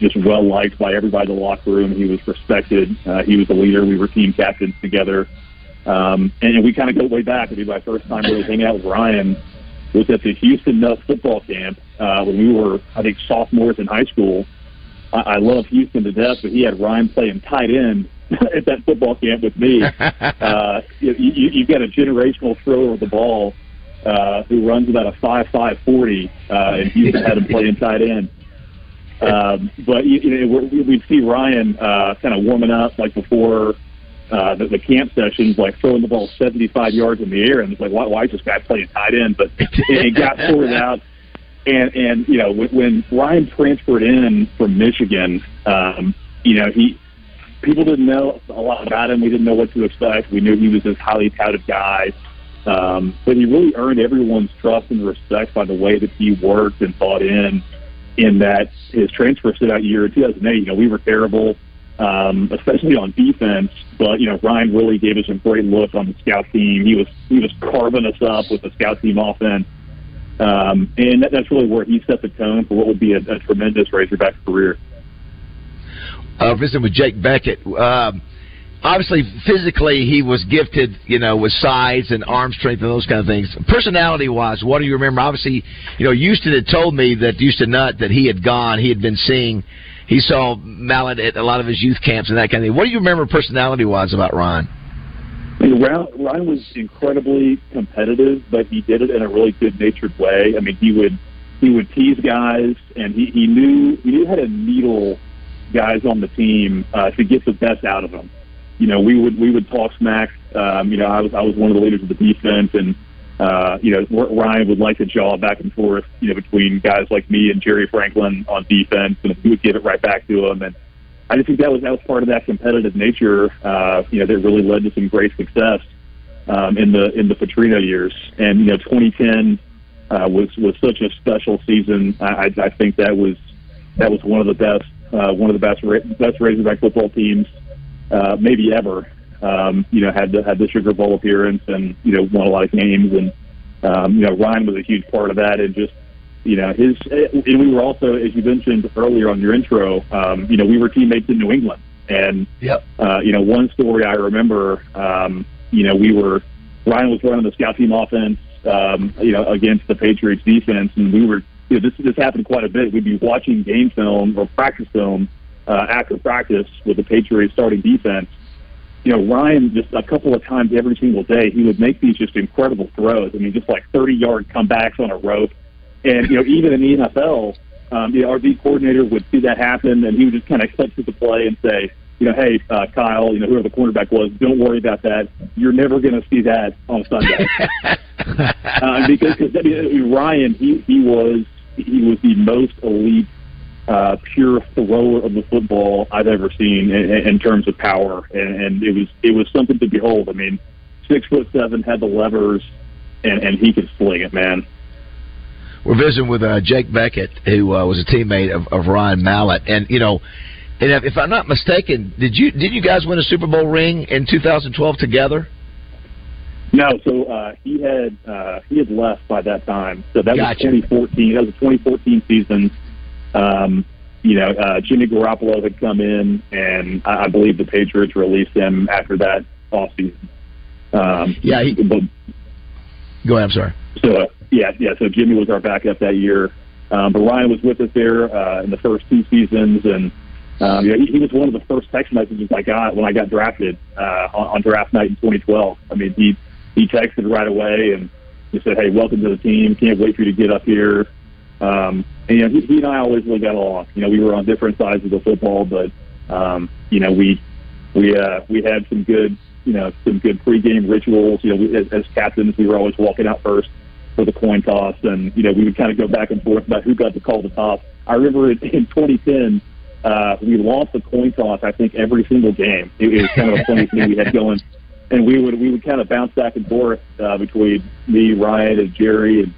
Speaker 14: just well liked by everybody in the locker room. He was respected. Uh, he was a leader. We were team captains together. Um, and, we kind of go way back. I mean, my first time really hanging out with Ryan was at the Houston Nutt's football camp uh, when we were, I think, sophomores in high school. I, I love Houston to death, but he had Ryan playing tight end at that football camp with me. uh, you, you, you've got a generational thrower of the ball uh, who runs about a five five forty, uh, and Houston had him playing tight end. Um, but you, you know, we- we'd see Ryan uh, kind of warming up like before uh, the, the camp sessions, like throwing the ball 75 yards in the air, and it's like, why, why is this guy playing tight end? But it, it got sorted out. And and you know when, when Ryan transferred in from Michigan, um, you know he people didn't know a lot about him. We didn't know what to expect. We knew he was this highly touted guy, um, but he really earned everyone's trust and respect by the way that he worked and thought in. In that his transfer stood out year in 2008, you know we were terrible, um, especially on defense. But you know Ryan really gave us a great look on the scout team. He was he was carving us up with the scout team offense. Um, and that, that's really where he set the tone for what would be a, a tremendous Razorback career.
Speaker 3: uh, visiting with Jake Bequette. Um, obviously, physically, he was gifted, you know, with size and arm strength and those kind of things. Personality wise, what do you remember? Obviously, you know, Houston had told me that Houston Nutt that he had gone, he had been seeing. He saw Mallett at a lot of his youth camps and that kind of thing. What do you remember personality wise about Ryan?
Speaker 14: I mean, Ryan, Ryan was incredibly competitive, but he did it in a really good-natured way. I mean, he would he would tease guys, and he, he knew he knew how to needle guys on the team uh, to get the best out of them. You know, we would we would talk smack. Um, you know, I was I was one of the leaders of the defense, and uh, you know Ryan would like to jaw back and forth. You know, between guys like me and Jerry Franklin on defense, and he would give it right back to him. And I just think that was that was part of that competitive nature. Uh, you know, that really led to some great success um, in the in the Petrino years. And you know, 2010 uh, was was such a special season. I, I, think that was that was one of the best uh, one of the best best Razorback football teams uh, maybe ever. Um, you know, had the had the Sugar Bowl appearance and you know won a lot of games and um, you know Ryan was a huge part of that and just you know his and we were also as you mentioned earlier on your intro um, you know we were teammates in New England and
Speaker 3: Yep.
Speaker 14: uh, you know, one story I remember, um, you know, we were Ryan was running the scout team offense, um, you know, against the Patriots defense, and we were, you know, this this happened quite a bit. We'd be watching game film or practice film uh, after practice with the Patriots starting defense. You know, Ryan just a couple of times every single day, he would make these just incredible throws. I mean, just like 30 yard comebacks on a rope, and you know, even in the NFL, um, the RD coordinator would see that happen, and he would just kind of cut to the play and say, you know, hey, uh, Kyle, you know, whoever the cornerback was, don't worry about that. You're never going to see that on Sunday. uh, because cause, I mean, Ryan, he, he was he was the most elite, uh, pure thrower of the football I've ever seen in, in terms of power, and, and it was it was something to behold. I mean, six foot seven, had the levers, and, and he could sling it, man.
Speaker 3: We're visiting with uh, Jake Bequette, who uh, was a teammate of, of Ryan Mallett, and you know, and if, if I'm not mistaken, did you did you guys win a Super Bowl ring in 2012 together?
Speaker 14: No, so uh, he had uh, he had left by that time. So that
Speaker 3: Gotcha.
Speaker 14: was 2014. That was the 2014 season. Um, you know, uh, Jimmy Garoppolo had come in, and I, I believe the Patriots released him after that offseason. Um,
Speaker 3: yeah, he,
Speaker 14: but,
Speaker 3: go ahead. I'm sorry.
Speaker 14: So uh, yeah, yeah. So Jimmy was our backup that year, um, but Ryan was with us there uh, in the first two seasons, and um, yeah, he, he was one of the first text messages I got when I got drafted uh, on, on draft night in 2012. I mean, he he texted right away and he said, "Hey, welcome to the team. Can't wait for you to get up here." Um, and you know, he, he and I always really got along. You know, we were on different sides of the football, but um, you know, we we uh, we had some good you know some good pregame rituals. You know, we, as, as captains, we were always walking out first for the coin toss, and you know, we would kind of go back and forth about who got to call the toss. I remember in, in 2010. Uh, we lost the coin toss, I think, every single game. It, it was kind of a funny thing we had going and we would we would kind of bounce back and forth uh, between me, Ryan, and Jerry, and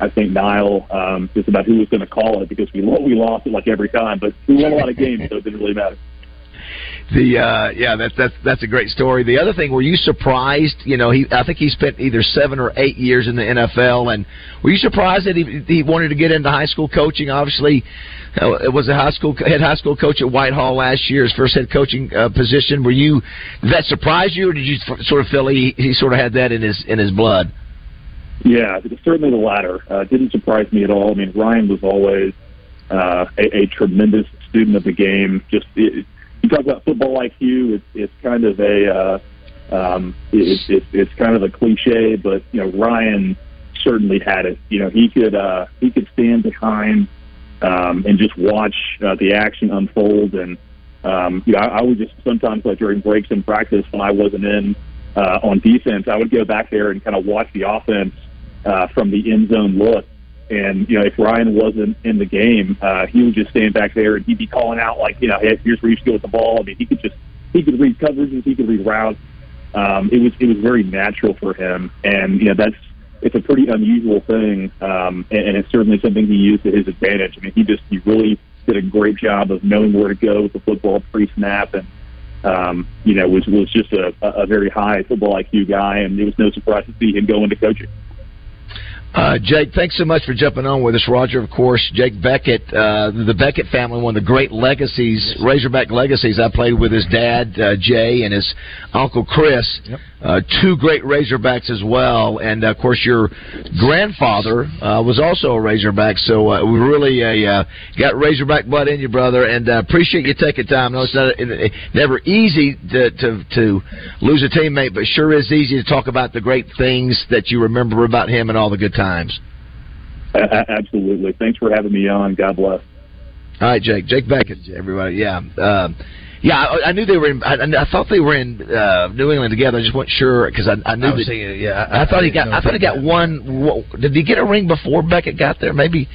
Speaker 14: I think Niall, um, just about who was going to call it because we we lost it like every time, but we won a lot of games, so it didn't really matter.
Speaker 3: The uh, yeah, that's that's that's a great story. The other thing, were you surprised? You know, he I think he spent either seven or eight years in the NFL, and were you surprised that he he wanted to get into high school coaching? Obviously, uh, it was a high school head high school coach at Whitehall last year, his first head coaching uh, position. Were you did that surprise you, or did you sort of feel he he sort of had that in his in his blood?
Speaker 14: Yeah, it certainly the latter. Uh, didn't surprise me at all. I mean, Ryan was always uh, a, a tremendous student of the game. Just it, you talk about football IQ. It's it's kind of a uh, um, it's it, it's kind of a cliche, but you know Ryan certainly had it. You know he could uh, he could stand behind um, and just watch uh, the action unfold. And um, you know I, I would just sometimes like during breaks in practice when I wasn't in uh, on defense, I would go back there and kind of watch the offense uh, from the end zone look. And you know, if Ryan wasn't in the game, uh, he would just stand back there and he'd be calling out like, you know, hey, here's where you should go with the ball. I mean, he could just he could read coverages, he could read routes. Um, it was it was very natural for him, and you know that's it's a pretty unusual thing, um, and, and it's certainly something he used to his advantage. I mean, he just he really did a great job of knowing where to go with the football pre-snap, and um, you know was was just a, a very high football IQ guy, and it was no surprise to see him go into coaching.
Speaker 3: Uh, Jake, thanks so much for jumping on with us. Roger, of course, Jake Bequette, uh, the Bequette family, one of the great legacies, Razorback legacies. I played with his dad, uh, Jay, and his uncle Chris.
Speaker 4: Yep.
Speaker 3: Uh, two great Razorbacks as well, and of course your grandfather uh, was also a Razorback. So uh, we really uh, uh, got Razorback blood in you, brother, and uh, appreciate you taking time. Know it's not never easy to, to to lose a teammate, but sure is easy to talk about the great things that you remember about him and all the good times.
Speaker 14: A- a- absolutely. Thanks for having me on. God bless.
Speaker 3: All right, Jake. Jake Bequette, everybody. Yeah. Um, yeah, I, I knew they were in. I, I thought they were in uh, New England together. I just wasn't sure because I, I knew
Speaker 4: I
Speaker 3: that.
Speaker 4: thinking, yeah,
Speaker 3: I, thought he got. I thought he got one. wha- Did he get a ring before Bequette got there? Maybe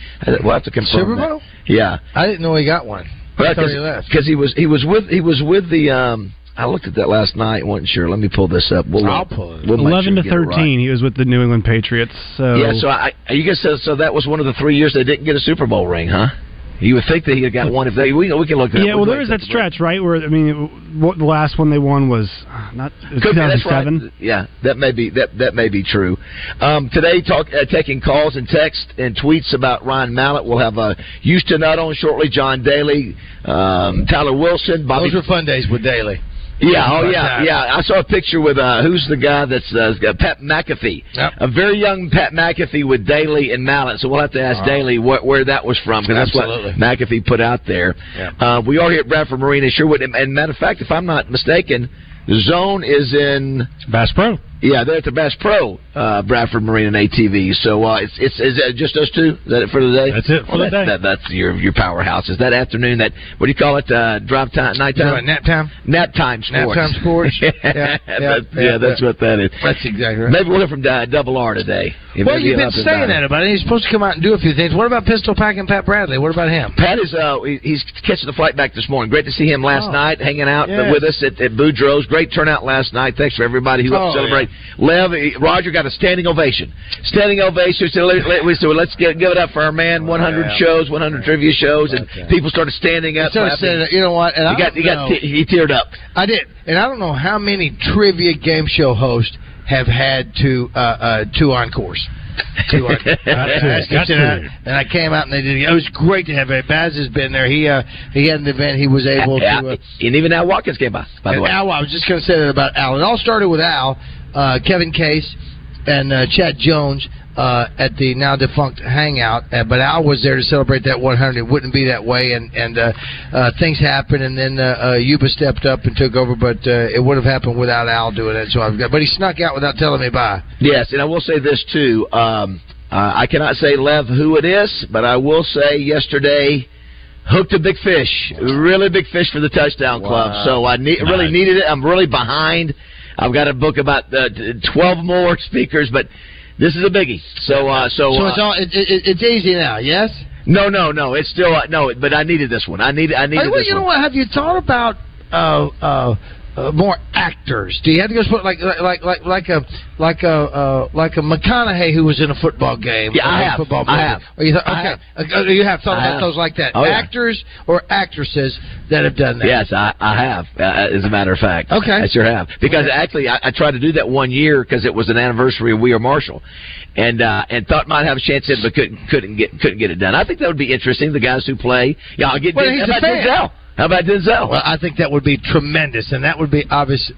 Speaker 3: we'll have to confirm.
Speaker 4: Super
Speaker 3: that.
Speaker 4: Bowl?
Speaker 3: Yeah,
Speaker 4: I didn't know he got one. I thought he left.
Speaker 3: because he was he was with he was with the. um I looked at that last night. wasn't sure. Let me pull this up. We'll,
Speaker 4: I'll pull it.
Speaker 3: We'll
Speaker 5: Eleven
Speaker 3: sure
Speaker 5: to
Speaker 3: we get it right.
Speaker 5: thirteen, he was with the New England Patriots. So
Speaker 3: Yeah, so I, I- you guys said so that was one of the three years they didn't get a Super Bowl ring, huh? You would think that he got one if they. We, we can look. It up.
Speaker 5: yeah, well, there was that stretch, right? Where I mean, it- what the last one they won was uh, not
Speaker 3: Could be,
Speaker 5: 2007.
Speaker 3: Yeah, that may be that that may be true. Um, today, talk uh, taking calls and texts and tweets about Ryan Mallett. We'll have uh, Houston Nutt on shortly. John Daly, um, Tyler Wilson, Bobby.
Speaker 4: Those were fun days with Daly.
Speaker 3: Yeah, oh yeah,
Speaker 4: that.
Speaker 3: yeah. I saw a picture with uh who's the guy that's uh, Pat McAfee,
Speaker 4: Yep.
Speaker 3: a very young Pat McAfee with Daly and Mallett. So we'll have to ask
Speaker 4: Oh.
Speaker 3: Daly what, where that was from because that's what McAfee put out there.
Speaker 4: Yeah.
Speaker 3: Uh, we are here at Bradford Marina, in Sherwood, and, and matter of fact, if I'm not mistaken, zone is in
Speaker 6: Bass Pro.
Speaker 3: Yeah, they're at the Bass Pro, uh, Bradford Marine and ATV. So uh, it's it's is that just those two? Is that it for the day?
Speaker 6: That's it for the
Speaker 3: that,
Speaker 6: day.
Speaker 3: That, that's your your powerhouse. Is that afternoon? That what do you call it? Uh, drive time, night
Speaker 4: Yeah,
Speaker 3: time,
Speaker 4: nap time.
Speaker 3: nap time sports.
Speaker 4: Nap time sports.
Speaker 3: yeah,
Speaker 4: Yeah, yeah,
Speaker 3: that's,
Speaker 4: yeah,
Speaker 3: yeah, that's
Speaker 4: yeah.
Speaker 3: what that is.
Speaker 4: That's exactly right.
Speaker 3: Maybe we'll hear from uh, Double R today. It
Speaker 4: well, you've been saying that about it. He's supposed to come out and do a few things. What about Pistol Pack and Pat Bradley? What about him?
Speaker 3: Pat is uh, he's catching the flight back this morning. Great to see him last
Speaker 4: Oh.
Speaker 3: night, hanging out
Speaker 4: Yes.
Speaker 3: with us at, at Boudreaux's. Great turnout last night. Thanks for everybody who helped
Speaker 4: Oh,
Speaker 3: celebrate. Lev, Roger got a standing ovation. Standing ovation. So we said, let's give, give it up for our man. 100
Speaker 4: yeah.
Speaker 3: shows, 100 trivia shows, and people started standing up. Clapping.
Speaker 4: saying, you know what? And I
Speaker 3: got, he got, he teared up.
Speaker 4: I did, and I don't know how many trivia game show hosts have had two uh, uh, two encores. Two encores. I asked him to
Speaker 6: to.
Speaker 4: down, and I came out and they did. It was great to have it. Baz has been there. He uh, he had an event. He was able to. Uh,
Speaker 3: and even Al Watkins came by. By the way,
Speaker 4: Al, I was just going to say that about Al. It all started with Al, uh, Kevin Case, and uh, Chad Jones uh, at the now defunct Hangout. Uh, but Al was there to celebrate that 100. It wouldn't be that way, and and uh, uh, things happened, and then uh, uh, Yuba stepped up and took over. But uh, it would have happened without Al doing it. So I've got. But he snuck out without telling me bye.
Speaker 3: Yes, and I will say this too. Um, uh, I cannot say Lev who it is, but I will say yesterday hooked a big fish, really big fish for the touchdown club. So I need, really needed it. I'm really behind. I've got to book about uh, twelve more speakers, but this is a biggie. So uh, so,
Speaker 4: So
Speaker 3: uh,
Speaker 4: it's all. It, it, it's easy now. Yes.
Speaker 3: no no no. It's still uh, no, but I needed this one. I needed I needed
Speaker 4: Hey, well,
Speaker 3: this
Speaker 4: you know what? Have you thought about uh, uh, uh, more actors? Do you have to go put like like like like a like a uh, like a McConaughey who was in a football game?
Speaker 3: Yeah, I have.
Speaker 4: Football
Speaker 3: I have.
Speaker 4: Or you
Speaker 3: I
Speaker 4: okay, Uh, you have thought
Speaker 3: I
Speaker 4: about
Speaker 3: have.
Speaker 4: those like that.
Speaker 3: Oh, yeah.
Speaker 4: Actors or actresses that have done that.
Speaker 3: Yes, I, I have. Uh, as a matter of fact,
Speaker 4: Okay.
Speaker 3: I sure have. Because actually, I, I tried to do that one year because it was an anniversary of We Are Marshall, and uh, and thought might have a chance at, it, but couldn't couldn't get couldn't get it done. I think that would be interesting. The guys who play, yeah, I'll get.
Speaker 4: Well, he's a fan.
Speaker 3: Denzel? How about Denzel?
Speaker 4: Well, I think that would be tremendous, and that would be obvious.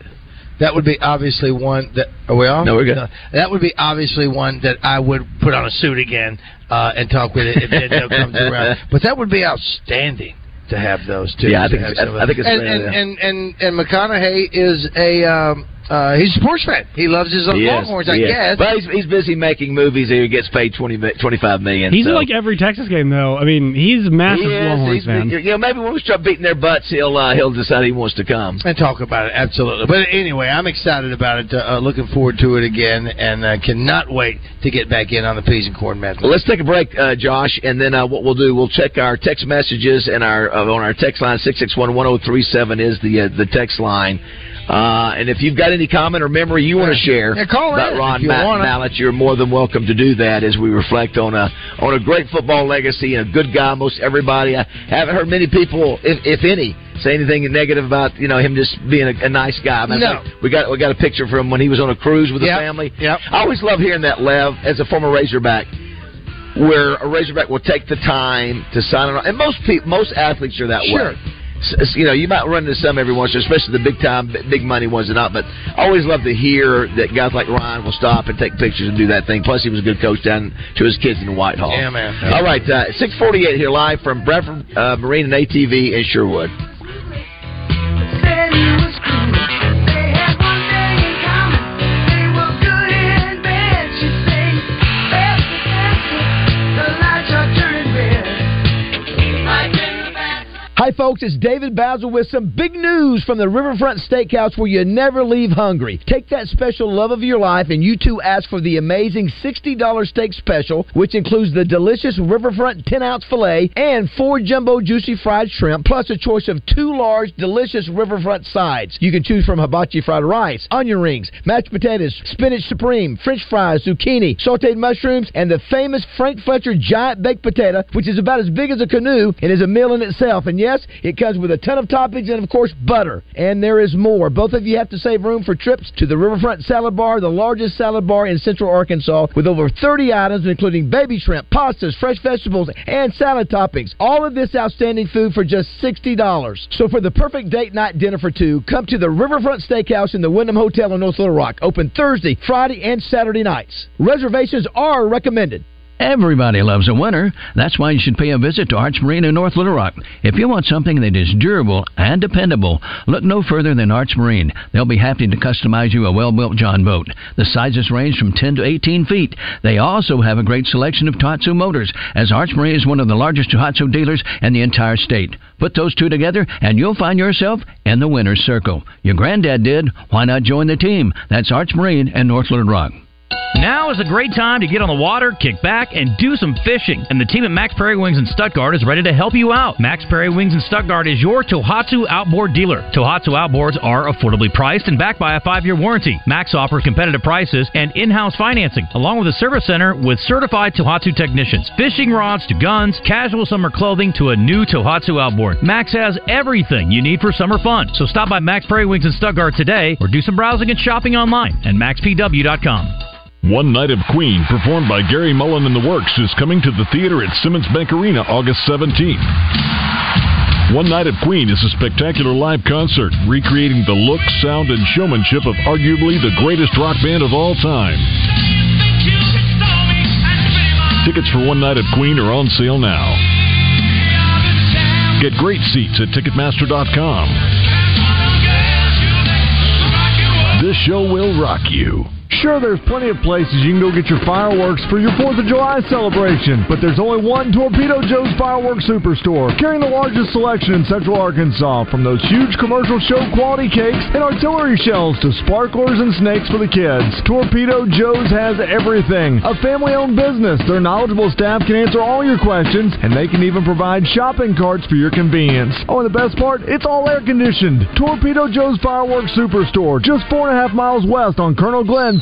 Speaker 4: That would be obviously one that. Are we off?
Speaker 3: No, we're good.
Speaker 4: that would be obviously one that I would put on a suit again uh, and talk with it if Denzel comes around. But that would be outstanding to have those two.
Speaker 3: Yeah, I think
Speaker 4: some
Speaker 3: I think it's
Speaker 4: and and, and and and McConaughey is a um, uh, he's a sports fan. He loves his
Speaker 3: He is.
Speaker 4: Longhorns, I
Speaker 3: He
Speaker 4: guess.
Speaker 3: But he's, he's busy making movies. He gets paid 20, 25 million.
Speaker 5: He's
Speaker 3: so.
Speaker 5: in like every Texas game, though. I mean, he's a massive
Speaker 3: He is.
Speaker 5: Longhorns fan.
Speaker 3: You know, maybe when we start beating their butts, he'll uh, he'll decide he wants to come.
Speaker 4: and talk about it absolutely. But anyway, I'm excited about it. Uh, looking forward to it again, and uh, cannot wait to get back in on the peas and corn method.
Speaker 3: Well, let's take a break, uh, Josh, and then uh, what we'll do, we'll check our text messages and our uh, on our text line six six one one zero three seven is the uh, the text line. Uh, and if you've got any comment or memory you want to share
Speaker 4: Yeah,
Speaker 3: about Ron
Speaker 4: you
Speaker 3: Ma- Mallett, you're more than welcome to do that as we reflect on a on a great football legacy and a good guy. Most everybody, I haven't heard many people, if, if any, say anything negative about you know him just being a, a nice guy. Matter of
Speaker 4: No.
Speaker 3: we got we got a picture from when he was on a cruise with
Speaker 4: Yep.
Speaker 3: the family.
Speaker 4: Yep.
Speaker 3: I always love hearing that, Lev, as a former Razorback where a Razorback will take the time to sign on. And most people, most athletes are that
Speaker 4: Sure.
Speaker 3: way. You know, you might run into some every once, in a while, especially the big time, big money ones, and not. But I always love to hear that guys like Ryan will stop and take pictures and do that thing. Plus, he was a good coach down to his kids in Whitehall.
Speaker 4: Yeah, man.
Speaker 3: All right, uh, six forty-eight here live from Bradford uh, Marine and ATV in Sherwood.
Speaker 15: Hi, folks, it's David Bazzel with some big news from the Riverfront Steakhouse where you never leave hungry. Take that special love of your life and you too ask for the amazing $60 steak special, which includes the delicious Riverfront 10 ounce filet and four jumbo juicy fried shrimp, plus a choice of two large delicious Riverfront sides. You can choose from hibachi fried rice, onion rings, mashed potatoes, spinach supreme, french fries, zucchini, sauteed mushrooms, and the famous Frank Fletcher giant baked potato, which is about as big as a canoe and is a meal in itself. And yes, it comes with a ton of toppings and, of course, butter. And there is more. Both of you have to save room for trips to the Riverfront Salad Bar, the largest salad bar in Central Arkansas, with over 30 items, including baby shrimp, pastas, fresh vegetables, and salad toppings. All of this outstanding food for just $60. So for the perfect date night dinner for two, come to the Riverfront Steakhouse in the Wyndham Hotel in North Little Rock. Open Thursday, Friday, and Saturday nights. Reservations are recommended.
Speaker 16: Everybody loves a winner. That's why you should pay a visit to Arch Marine in North Little Rock. If you want something that is durable and dependable, look no further than Arch Marine. They'll be happy to customize you a well-built John boat. The sizes range from 10 to 18 feet. They also have a great selection of Tohatsu motors, as Arch Marine is one of the largest Tohatsu dealers in the entire state. Put those two together, and you'll find yourself in the winner's circle. Your granddad did. Why not join the team? That's Arch Marine and North Little Rock.
Speaker 17: Now is a great time to get on the water, kick back, and do some fishing. And the team at Mack's Prairie Wings in Stuttgart is ready to help you out. Mack's Prairie Wings in Stuttgart is your Tohatsu outboard dealer. Tohatsu outboards are affordably priced and backed by a five year warranty. Mack's offers competitive prices and in house financing, along with a service center with certified Tohatsu technicians. Fishing rods to guns, casual summer clothing to a new Tohatsu outboard. Mack's has everything you need for summer fun. So stop by Mack's Prairie Wings in Stuttgart today or do some browsing and shopping online at mackspw.com.
Speaker 18: One Night of Queen, performed by Gary Mullen and the Works, is coming to the theater at Simmons Bank Arena August 17th. One Night of Queen is a spectacular live concert recreating the look, sound, and showmanship of arguably the greatest rock band of all time. Tickets for One Night of Queen are on sale now. Get great seats at Ticketmaster.com. This show will rock you.
Speaker 19: Sure, there's plenty of places you can go get your fireworks for your 4th of July celebration, but there's only one Torpedo Joe's Fireworks Superstore, carrying the largest selection in Central Arkansas, from those huge commercial show quality cakes and artillery shells to sparklers and snakes for the kids. Torpedo Joe's has everything. A family owned business, their knowledgeable staff can answer all your questions, and they can even provide shopping carts for your convenience. Oh, and the best part, it's all air conditioned. Torpedo Joe's Fireworks Superstore, just four and a half miles west on Colonel Glenn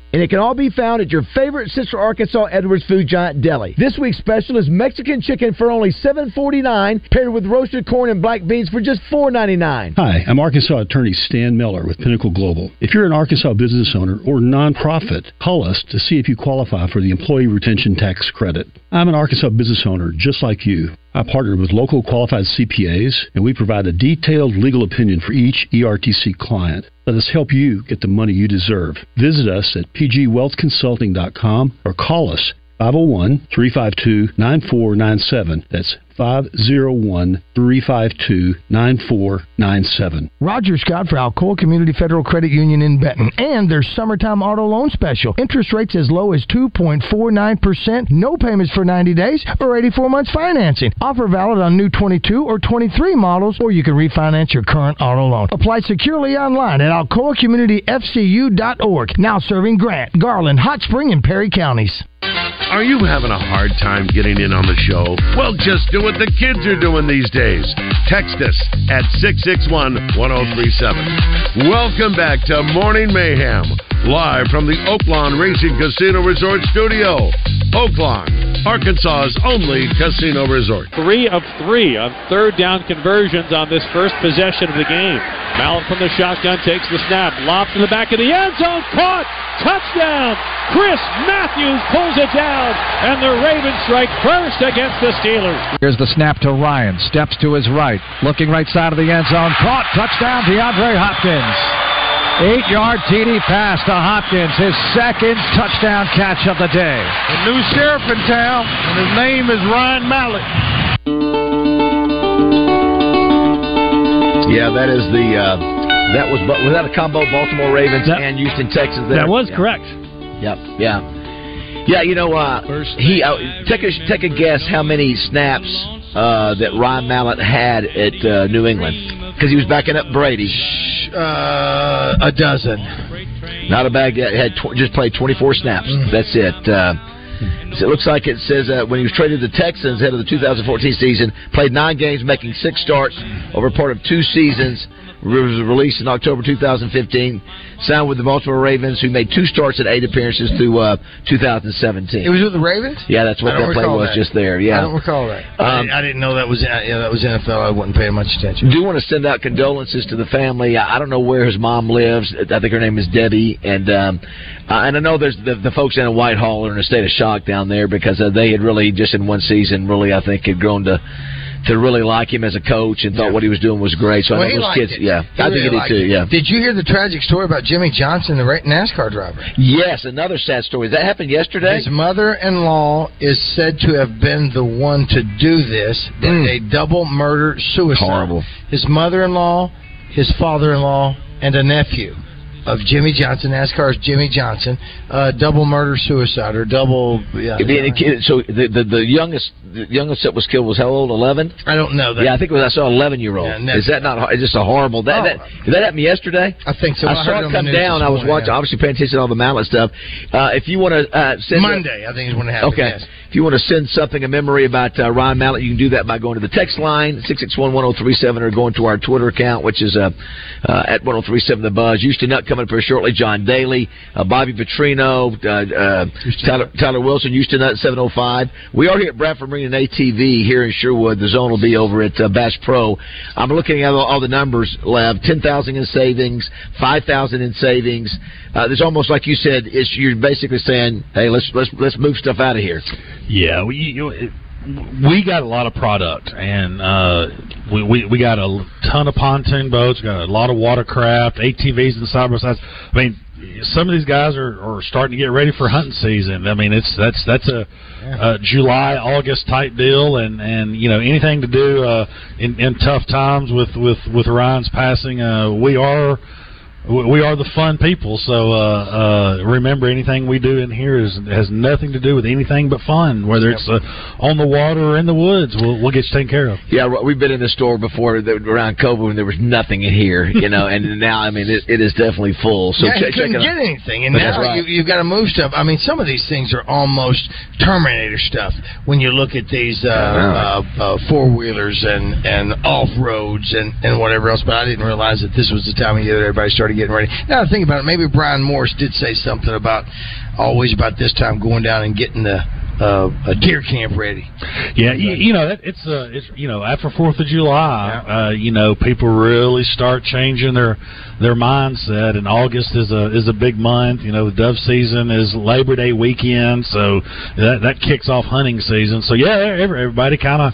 Speaker 15: And it can all be found at your favorite Central Arkansas Edwards Food Giant deli. This week's special is Mexican chicken for only $7.49, paired with roasted corn and black beans for just $4.99.
Speaker 20: Hi, I'm Arkansas attorney Stan Miller with Pinnacle Global. If you're an Arkansas business owner or nonprofit, call us to see if you qualify for the Employee Retention Tax Credit. I'm an Arkansas business owner just like you. I partner with local qualified CPAs, and we provide a detailed legal opinion for each ERTC client. Let us help you get the money you deserve. Visit us at pgwealthconsulting.com or call us 501 352 9497. That's 501 352 9497.
Speaker 7: Roger Scott for Alcoa Community Federal Credit Union in Benton. And their summertime auto loan special. Interest rates as low as 2.49%, no payments for 90 days, or 84 months financing. Offer valid on new 22 or 23 models, or you can refinance your current auto loan. Apply securely online at alcoacommunityfcu.org. Now serving Grant, Garland, Hot Spring, and Perry counties.
Speaker 2: Are you having a hard time getting in on the show? Well, just do what the kids are doing these days. Text us at 661 1037. Welcome back to Morning Mayhem, live from the Oaklawn Racing Casino Resort Studio. Oaklawn, Arkansas's only casino resort.
Speaker 12: Three of three on third down conversions on this first possession of the game. Mallett from the shotgun takes the snap, lobs to the back of the end zone, caught, touchdown. Chris Matthews pulls it down, and the Ravens strike first against the Steelers.
Speaker 21: Here's the snap to Ryan. Steps to his right. Looking right side of the end zone. Caught. Touchdown, DeAndre Hopkins. Eight yard TD pass to Hopkins. His second touchdown catch of the day.
Speaker 22: A new sheriff in town, and his name is Ryan Mallett.
Speaker 3: Yeah, that is the uh, that was was that a combo Baltimore Ravens and Houston Texans. There?
Speaker 12: That was
Speaker 3: Yeah.
Speaker 12: correct.
Speaker 3: Yep. Yeah. Yeah. You know, uh, he uh, take a take a guess how many snaps uh, that Ryan Mallett had at uh, New England because he was backing up Brady.
Speaker 4: Uh, a dozen.
Speaker 3: Not a bad guess. Had tw- just played 24 snaps. That's it. Uh, so it looks like it says uh, when he was traded to the Texans ahead of the 2014 season, played nine games, making six starts over part of two seasons. Was released in October 2015. Signed with the Baltimore Ravens, who made two starts and eight appearances through uh, 2017.
Speaker 4: It was with the Ravens.
Speaker 3: Yeah, that's what
Speaker 4: I
Speaker 3: that play was
Speaker 4: that.
Speaker 3: just there. Yeah,
Speaker 4: I don't recall that. I,
Speaker 3: Um,
Speaker 4: didn't, I didn't know that was yeah, that was NFL. I wasn't paying much attention.
Speaker 3: do want to send out condolences to the family. I I don't know where his mom lives. I think her name is Debbie, and um, uh, and I know there's the, the folks down in Whitehall are in a state of shock down there because uh, they had really just in one season really I think had grown to to really like him as a coach and thought what he was doing was great. So
Speaker 4: Well,
Speaker 3: I know those kids,
Speaker 4: it.
Speaker 3: yeah,
Speaker 4: He
Speaker 3: I think
Speaker 4: really
Speaker 3: he did too.
Speaker 4: it.
Speaker 3: Yeah.
Speaker 4: Did you hear the tragic story about Jimmie Johnson, the NASCAR driver?
Speaker 3: Yes, another sad story. That happened yesterday.
Speaker 4: His mother-in-law is said to have been the one to do this. A hmm. double murder suicide.
Speaker 3: Horrible.
Speaker 4: His mother-in-law, his father-in-law, and a nephew of Jimmie Johnson, NASCAR's Jimmie Johnson, uh, double murder suicide or double. Yeah,
Speaker 3: It'd be any kid- So the, the the youngest the youngest that was killed was how old? Eleven.
Speaker 4: I don't know that.
Speaker 3: Yeah, I think it was, I saw eleven year old.
Speaker 4: Yeah,
Speaker 3: Is that not? Is just a horrible? That,
Speaker 4: Oh.
Speaker 3: that did that happen yesterday?
Speaker 4: I think so.
Speaker 3: I,
Speaker 4: I
Speaker 3: saw
Speaker 4: it
Speaker 3: it
Speaker 4: on the
Speaker 3: come down. I was
Speaker 4: morning,
Speaker 3: watching,
Speaker 4: yeah.
Speaker 3: obviously paying attention to all the Mallett stuff. Uh, if you want to uh, send a-
Speaker 4: Monday, I think is when it happened.
Speaker 3: Okay.
Speaker 4: yes.
Speaker 3: If you want to send something, a memory about uh, Ryan Mallett, you can do that by going to the text line, 661-1037, or going to our Twitter account, which is uh, uh, at 1037 The Buzz. Houston Nutt coming up here shortly. John Daly, uh, Bobby Petrino, uh, uh, Tyler, Tyler Wilson, Houston Nutt, 705. We are here at Bradford Marine and ATV here in Sherwood. The zone will be over at uh, Bass Pro. I'm looking at all, all the numbers, Lev. 10000 in savings, 5000 in savings. Uh, there's almost like you said, it's, you're basically saying, hey, let's, let's, let's move stuff out of here.
Speaker 6: Yeah, we you, we got a lot of product, and uh, we, we we got a ton of pontoon boats, got a lot of watercraft, ATVs, and side by sides. I mean, some of these guys are, are starting to get ready for hunting season. I mean, it's that's that's a, a July August type deal, and and you know anything to do uh, in, in tough times with with with Ryan's passing. Uh, we are we are the fun people. So uh, uh, remember, anything we do in here is has nothing to do with anything but fun. Whether it's uh, on the water or in the woods, we'll, we'll get you taken care of.
Speaker 3: Yeah, we've been in the store before that, around COVID when there was nothing in here, you know, and now I mean it, it is definitely full. So
Speaker 4: yeah,
Speaker 3: check,
Speaker 4: you couldn't
Speaker 3: check it
Speaker 4: get
Speaker 3: out.
Speaker 4: anything, and
Speaker 3: That's
Speaker 4: now
Speaker 3: right.
Speaker 4: you, you've got to move stuff. I mean, some of these things are almost Terminator stuff when you look at these uh, uh, uh, four wheelers and and off roads and and whatever else. But I didn't realize that this was the time of year that everybody started getting ready. Now I think about it, maybe Brian Morris did say something about always about this time going down and getting the uh, a deer camp ready.
Speaker 6: Yeah, you, you know, that, it's uh, it's you know, after Fourth of July, uh, you know, people really start changing their their mindset. And August is a is a big month. You know, the dove season is Labor Day weekend, so that that kicks off hunting season. So yeah, everybody kind of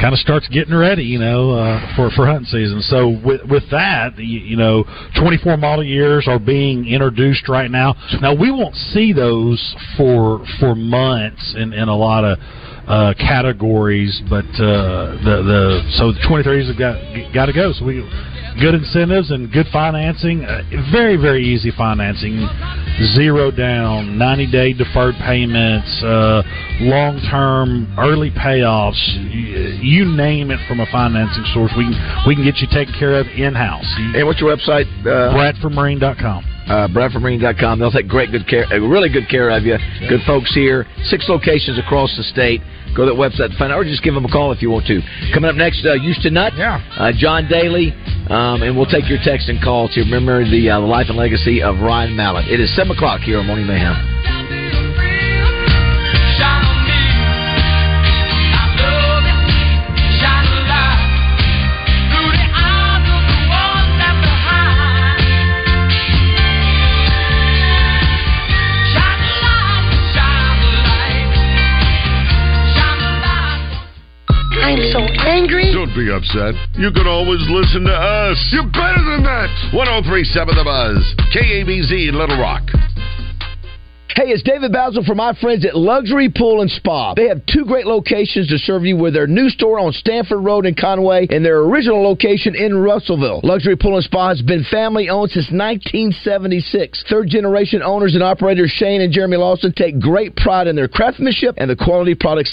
Speaker 6: kind of starts getting ready, you know, uh, for for hunting season. So with with that, you, you know, 24 model years are being introduced right now. Now we won't see those for for months in in a lot of uh, categories, but uh, the the so the 23s have got got to go. So we good incentives and good financing, uh, very very easy financing, zero down, 90 day deferred payments, uh, long term early payoffs. You, you name it from a financing source, we can we can get you taken care of in house.
Speaker 3: And what's your website? Uh,
Speaker 6: BradfordMarine.com.
Speaker 3: uh, BradfordMarine.com. They'll take great, good care, uh, really good care of you. Good folks here. Six locations across the state. Go to that website to find out, or just give them a call if you want to. Coming up next, uh, Houston Nutt,
Speaker 4: yeah.
Speaker 3: uh, John Daly, um, and we'll take your text and call to remember the, uh, life and legacy of Ryan Mallett. It is 7 o'clock here on Morning Mayhem.
Speaker 2: Be upset. You can always listen to us. You're better than that. 1037 The Buzz. KABZ Little Rock.
Speaker 15: Hey, it's David Bazzel from my friends at Luxury Pool and Spa. They have two great locations to serve you with their new store on Stanford Road in Conway and their original location in Russellville. Luxury Pool and Spa has been family owned since 1976. Third generation owners and operators Shane and Jeremy Lawson take great pride in their craftsmanship and the quality products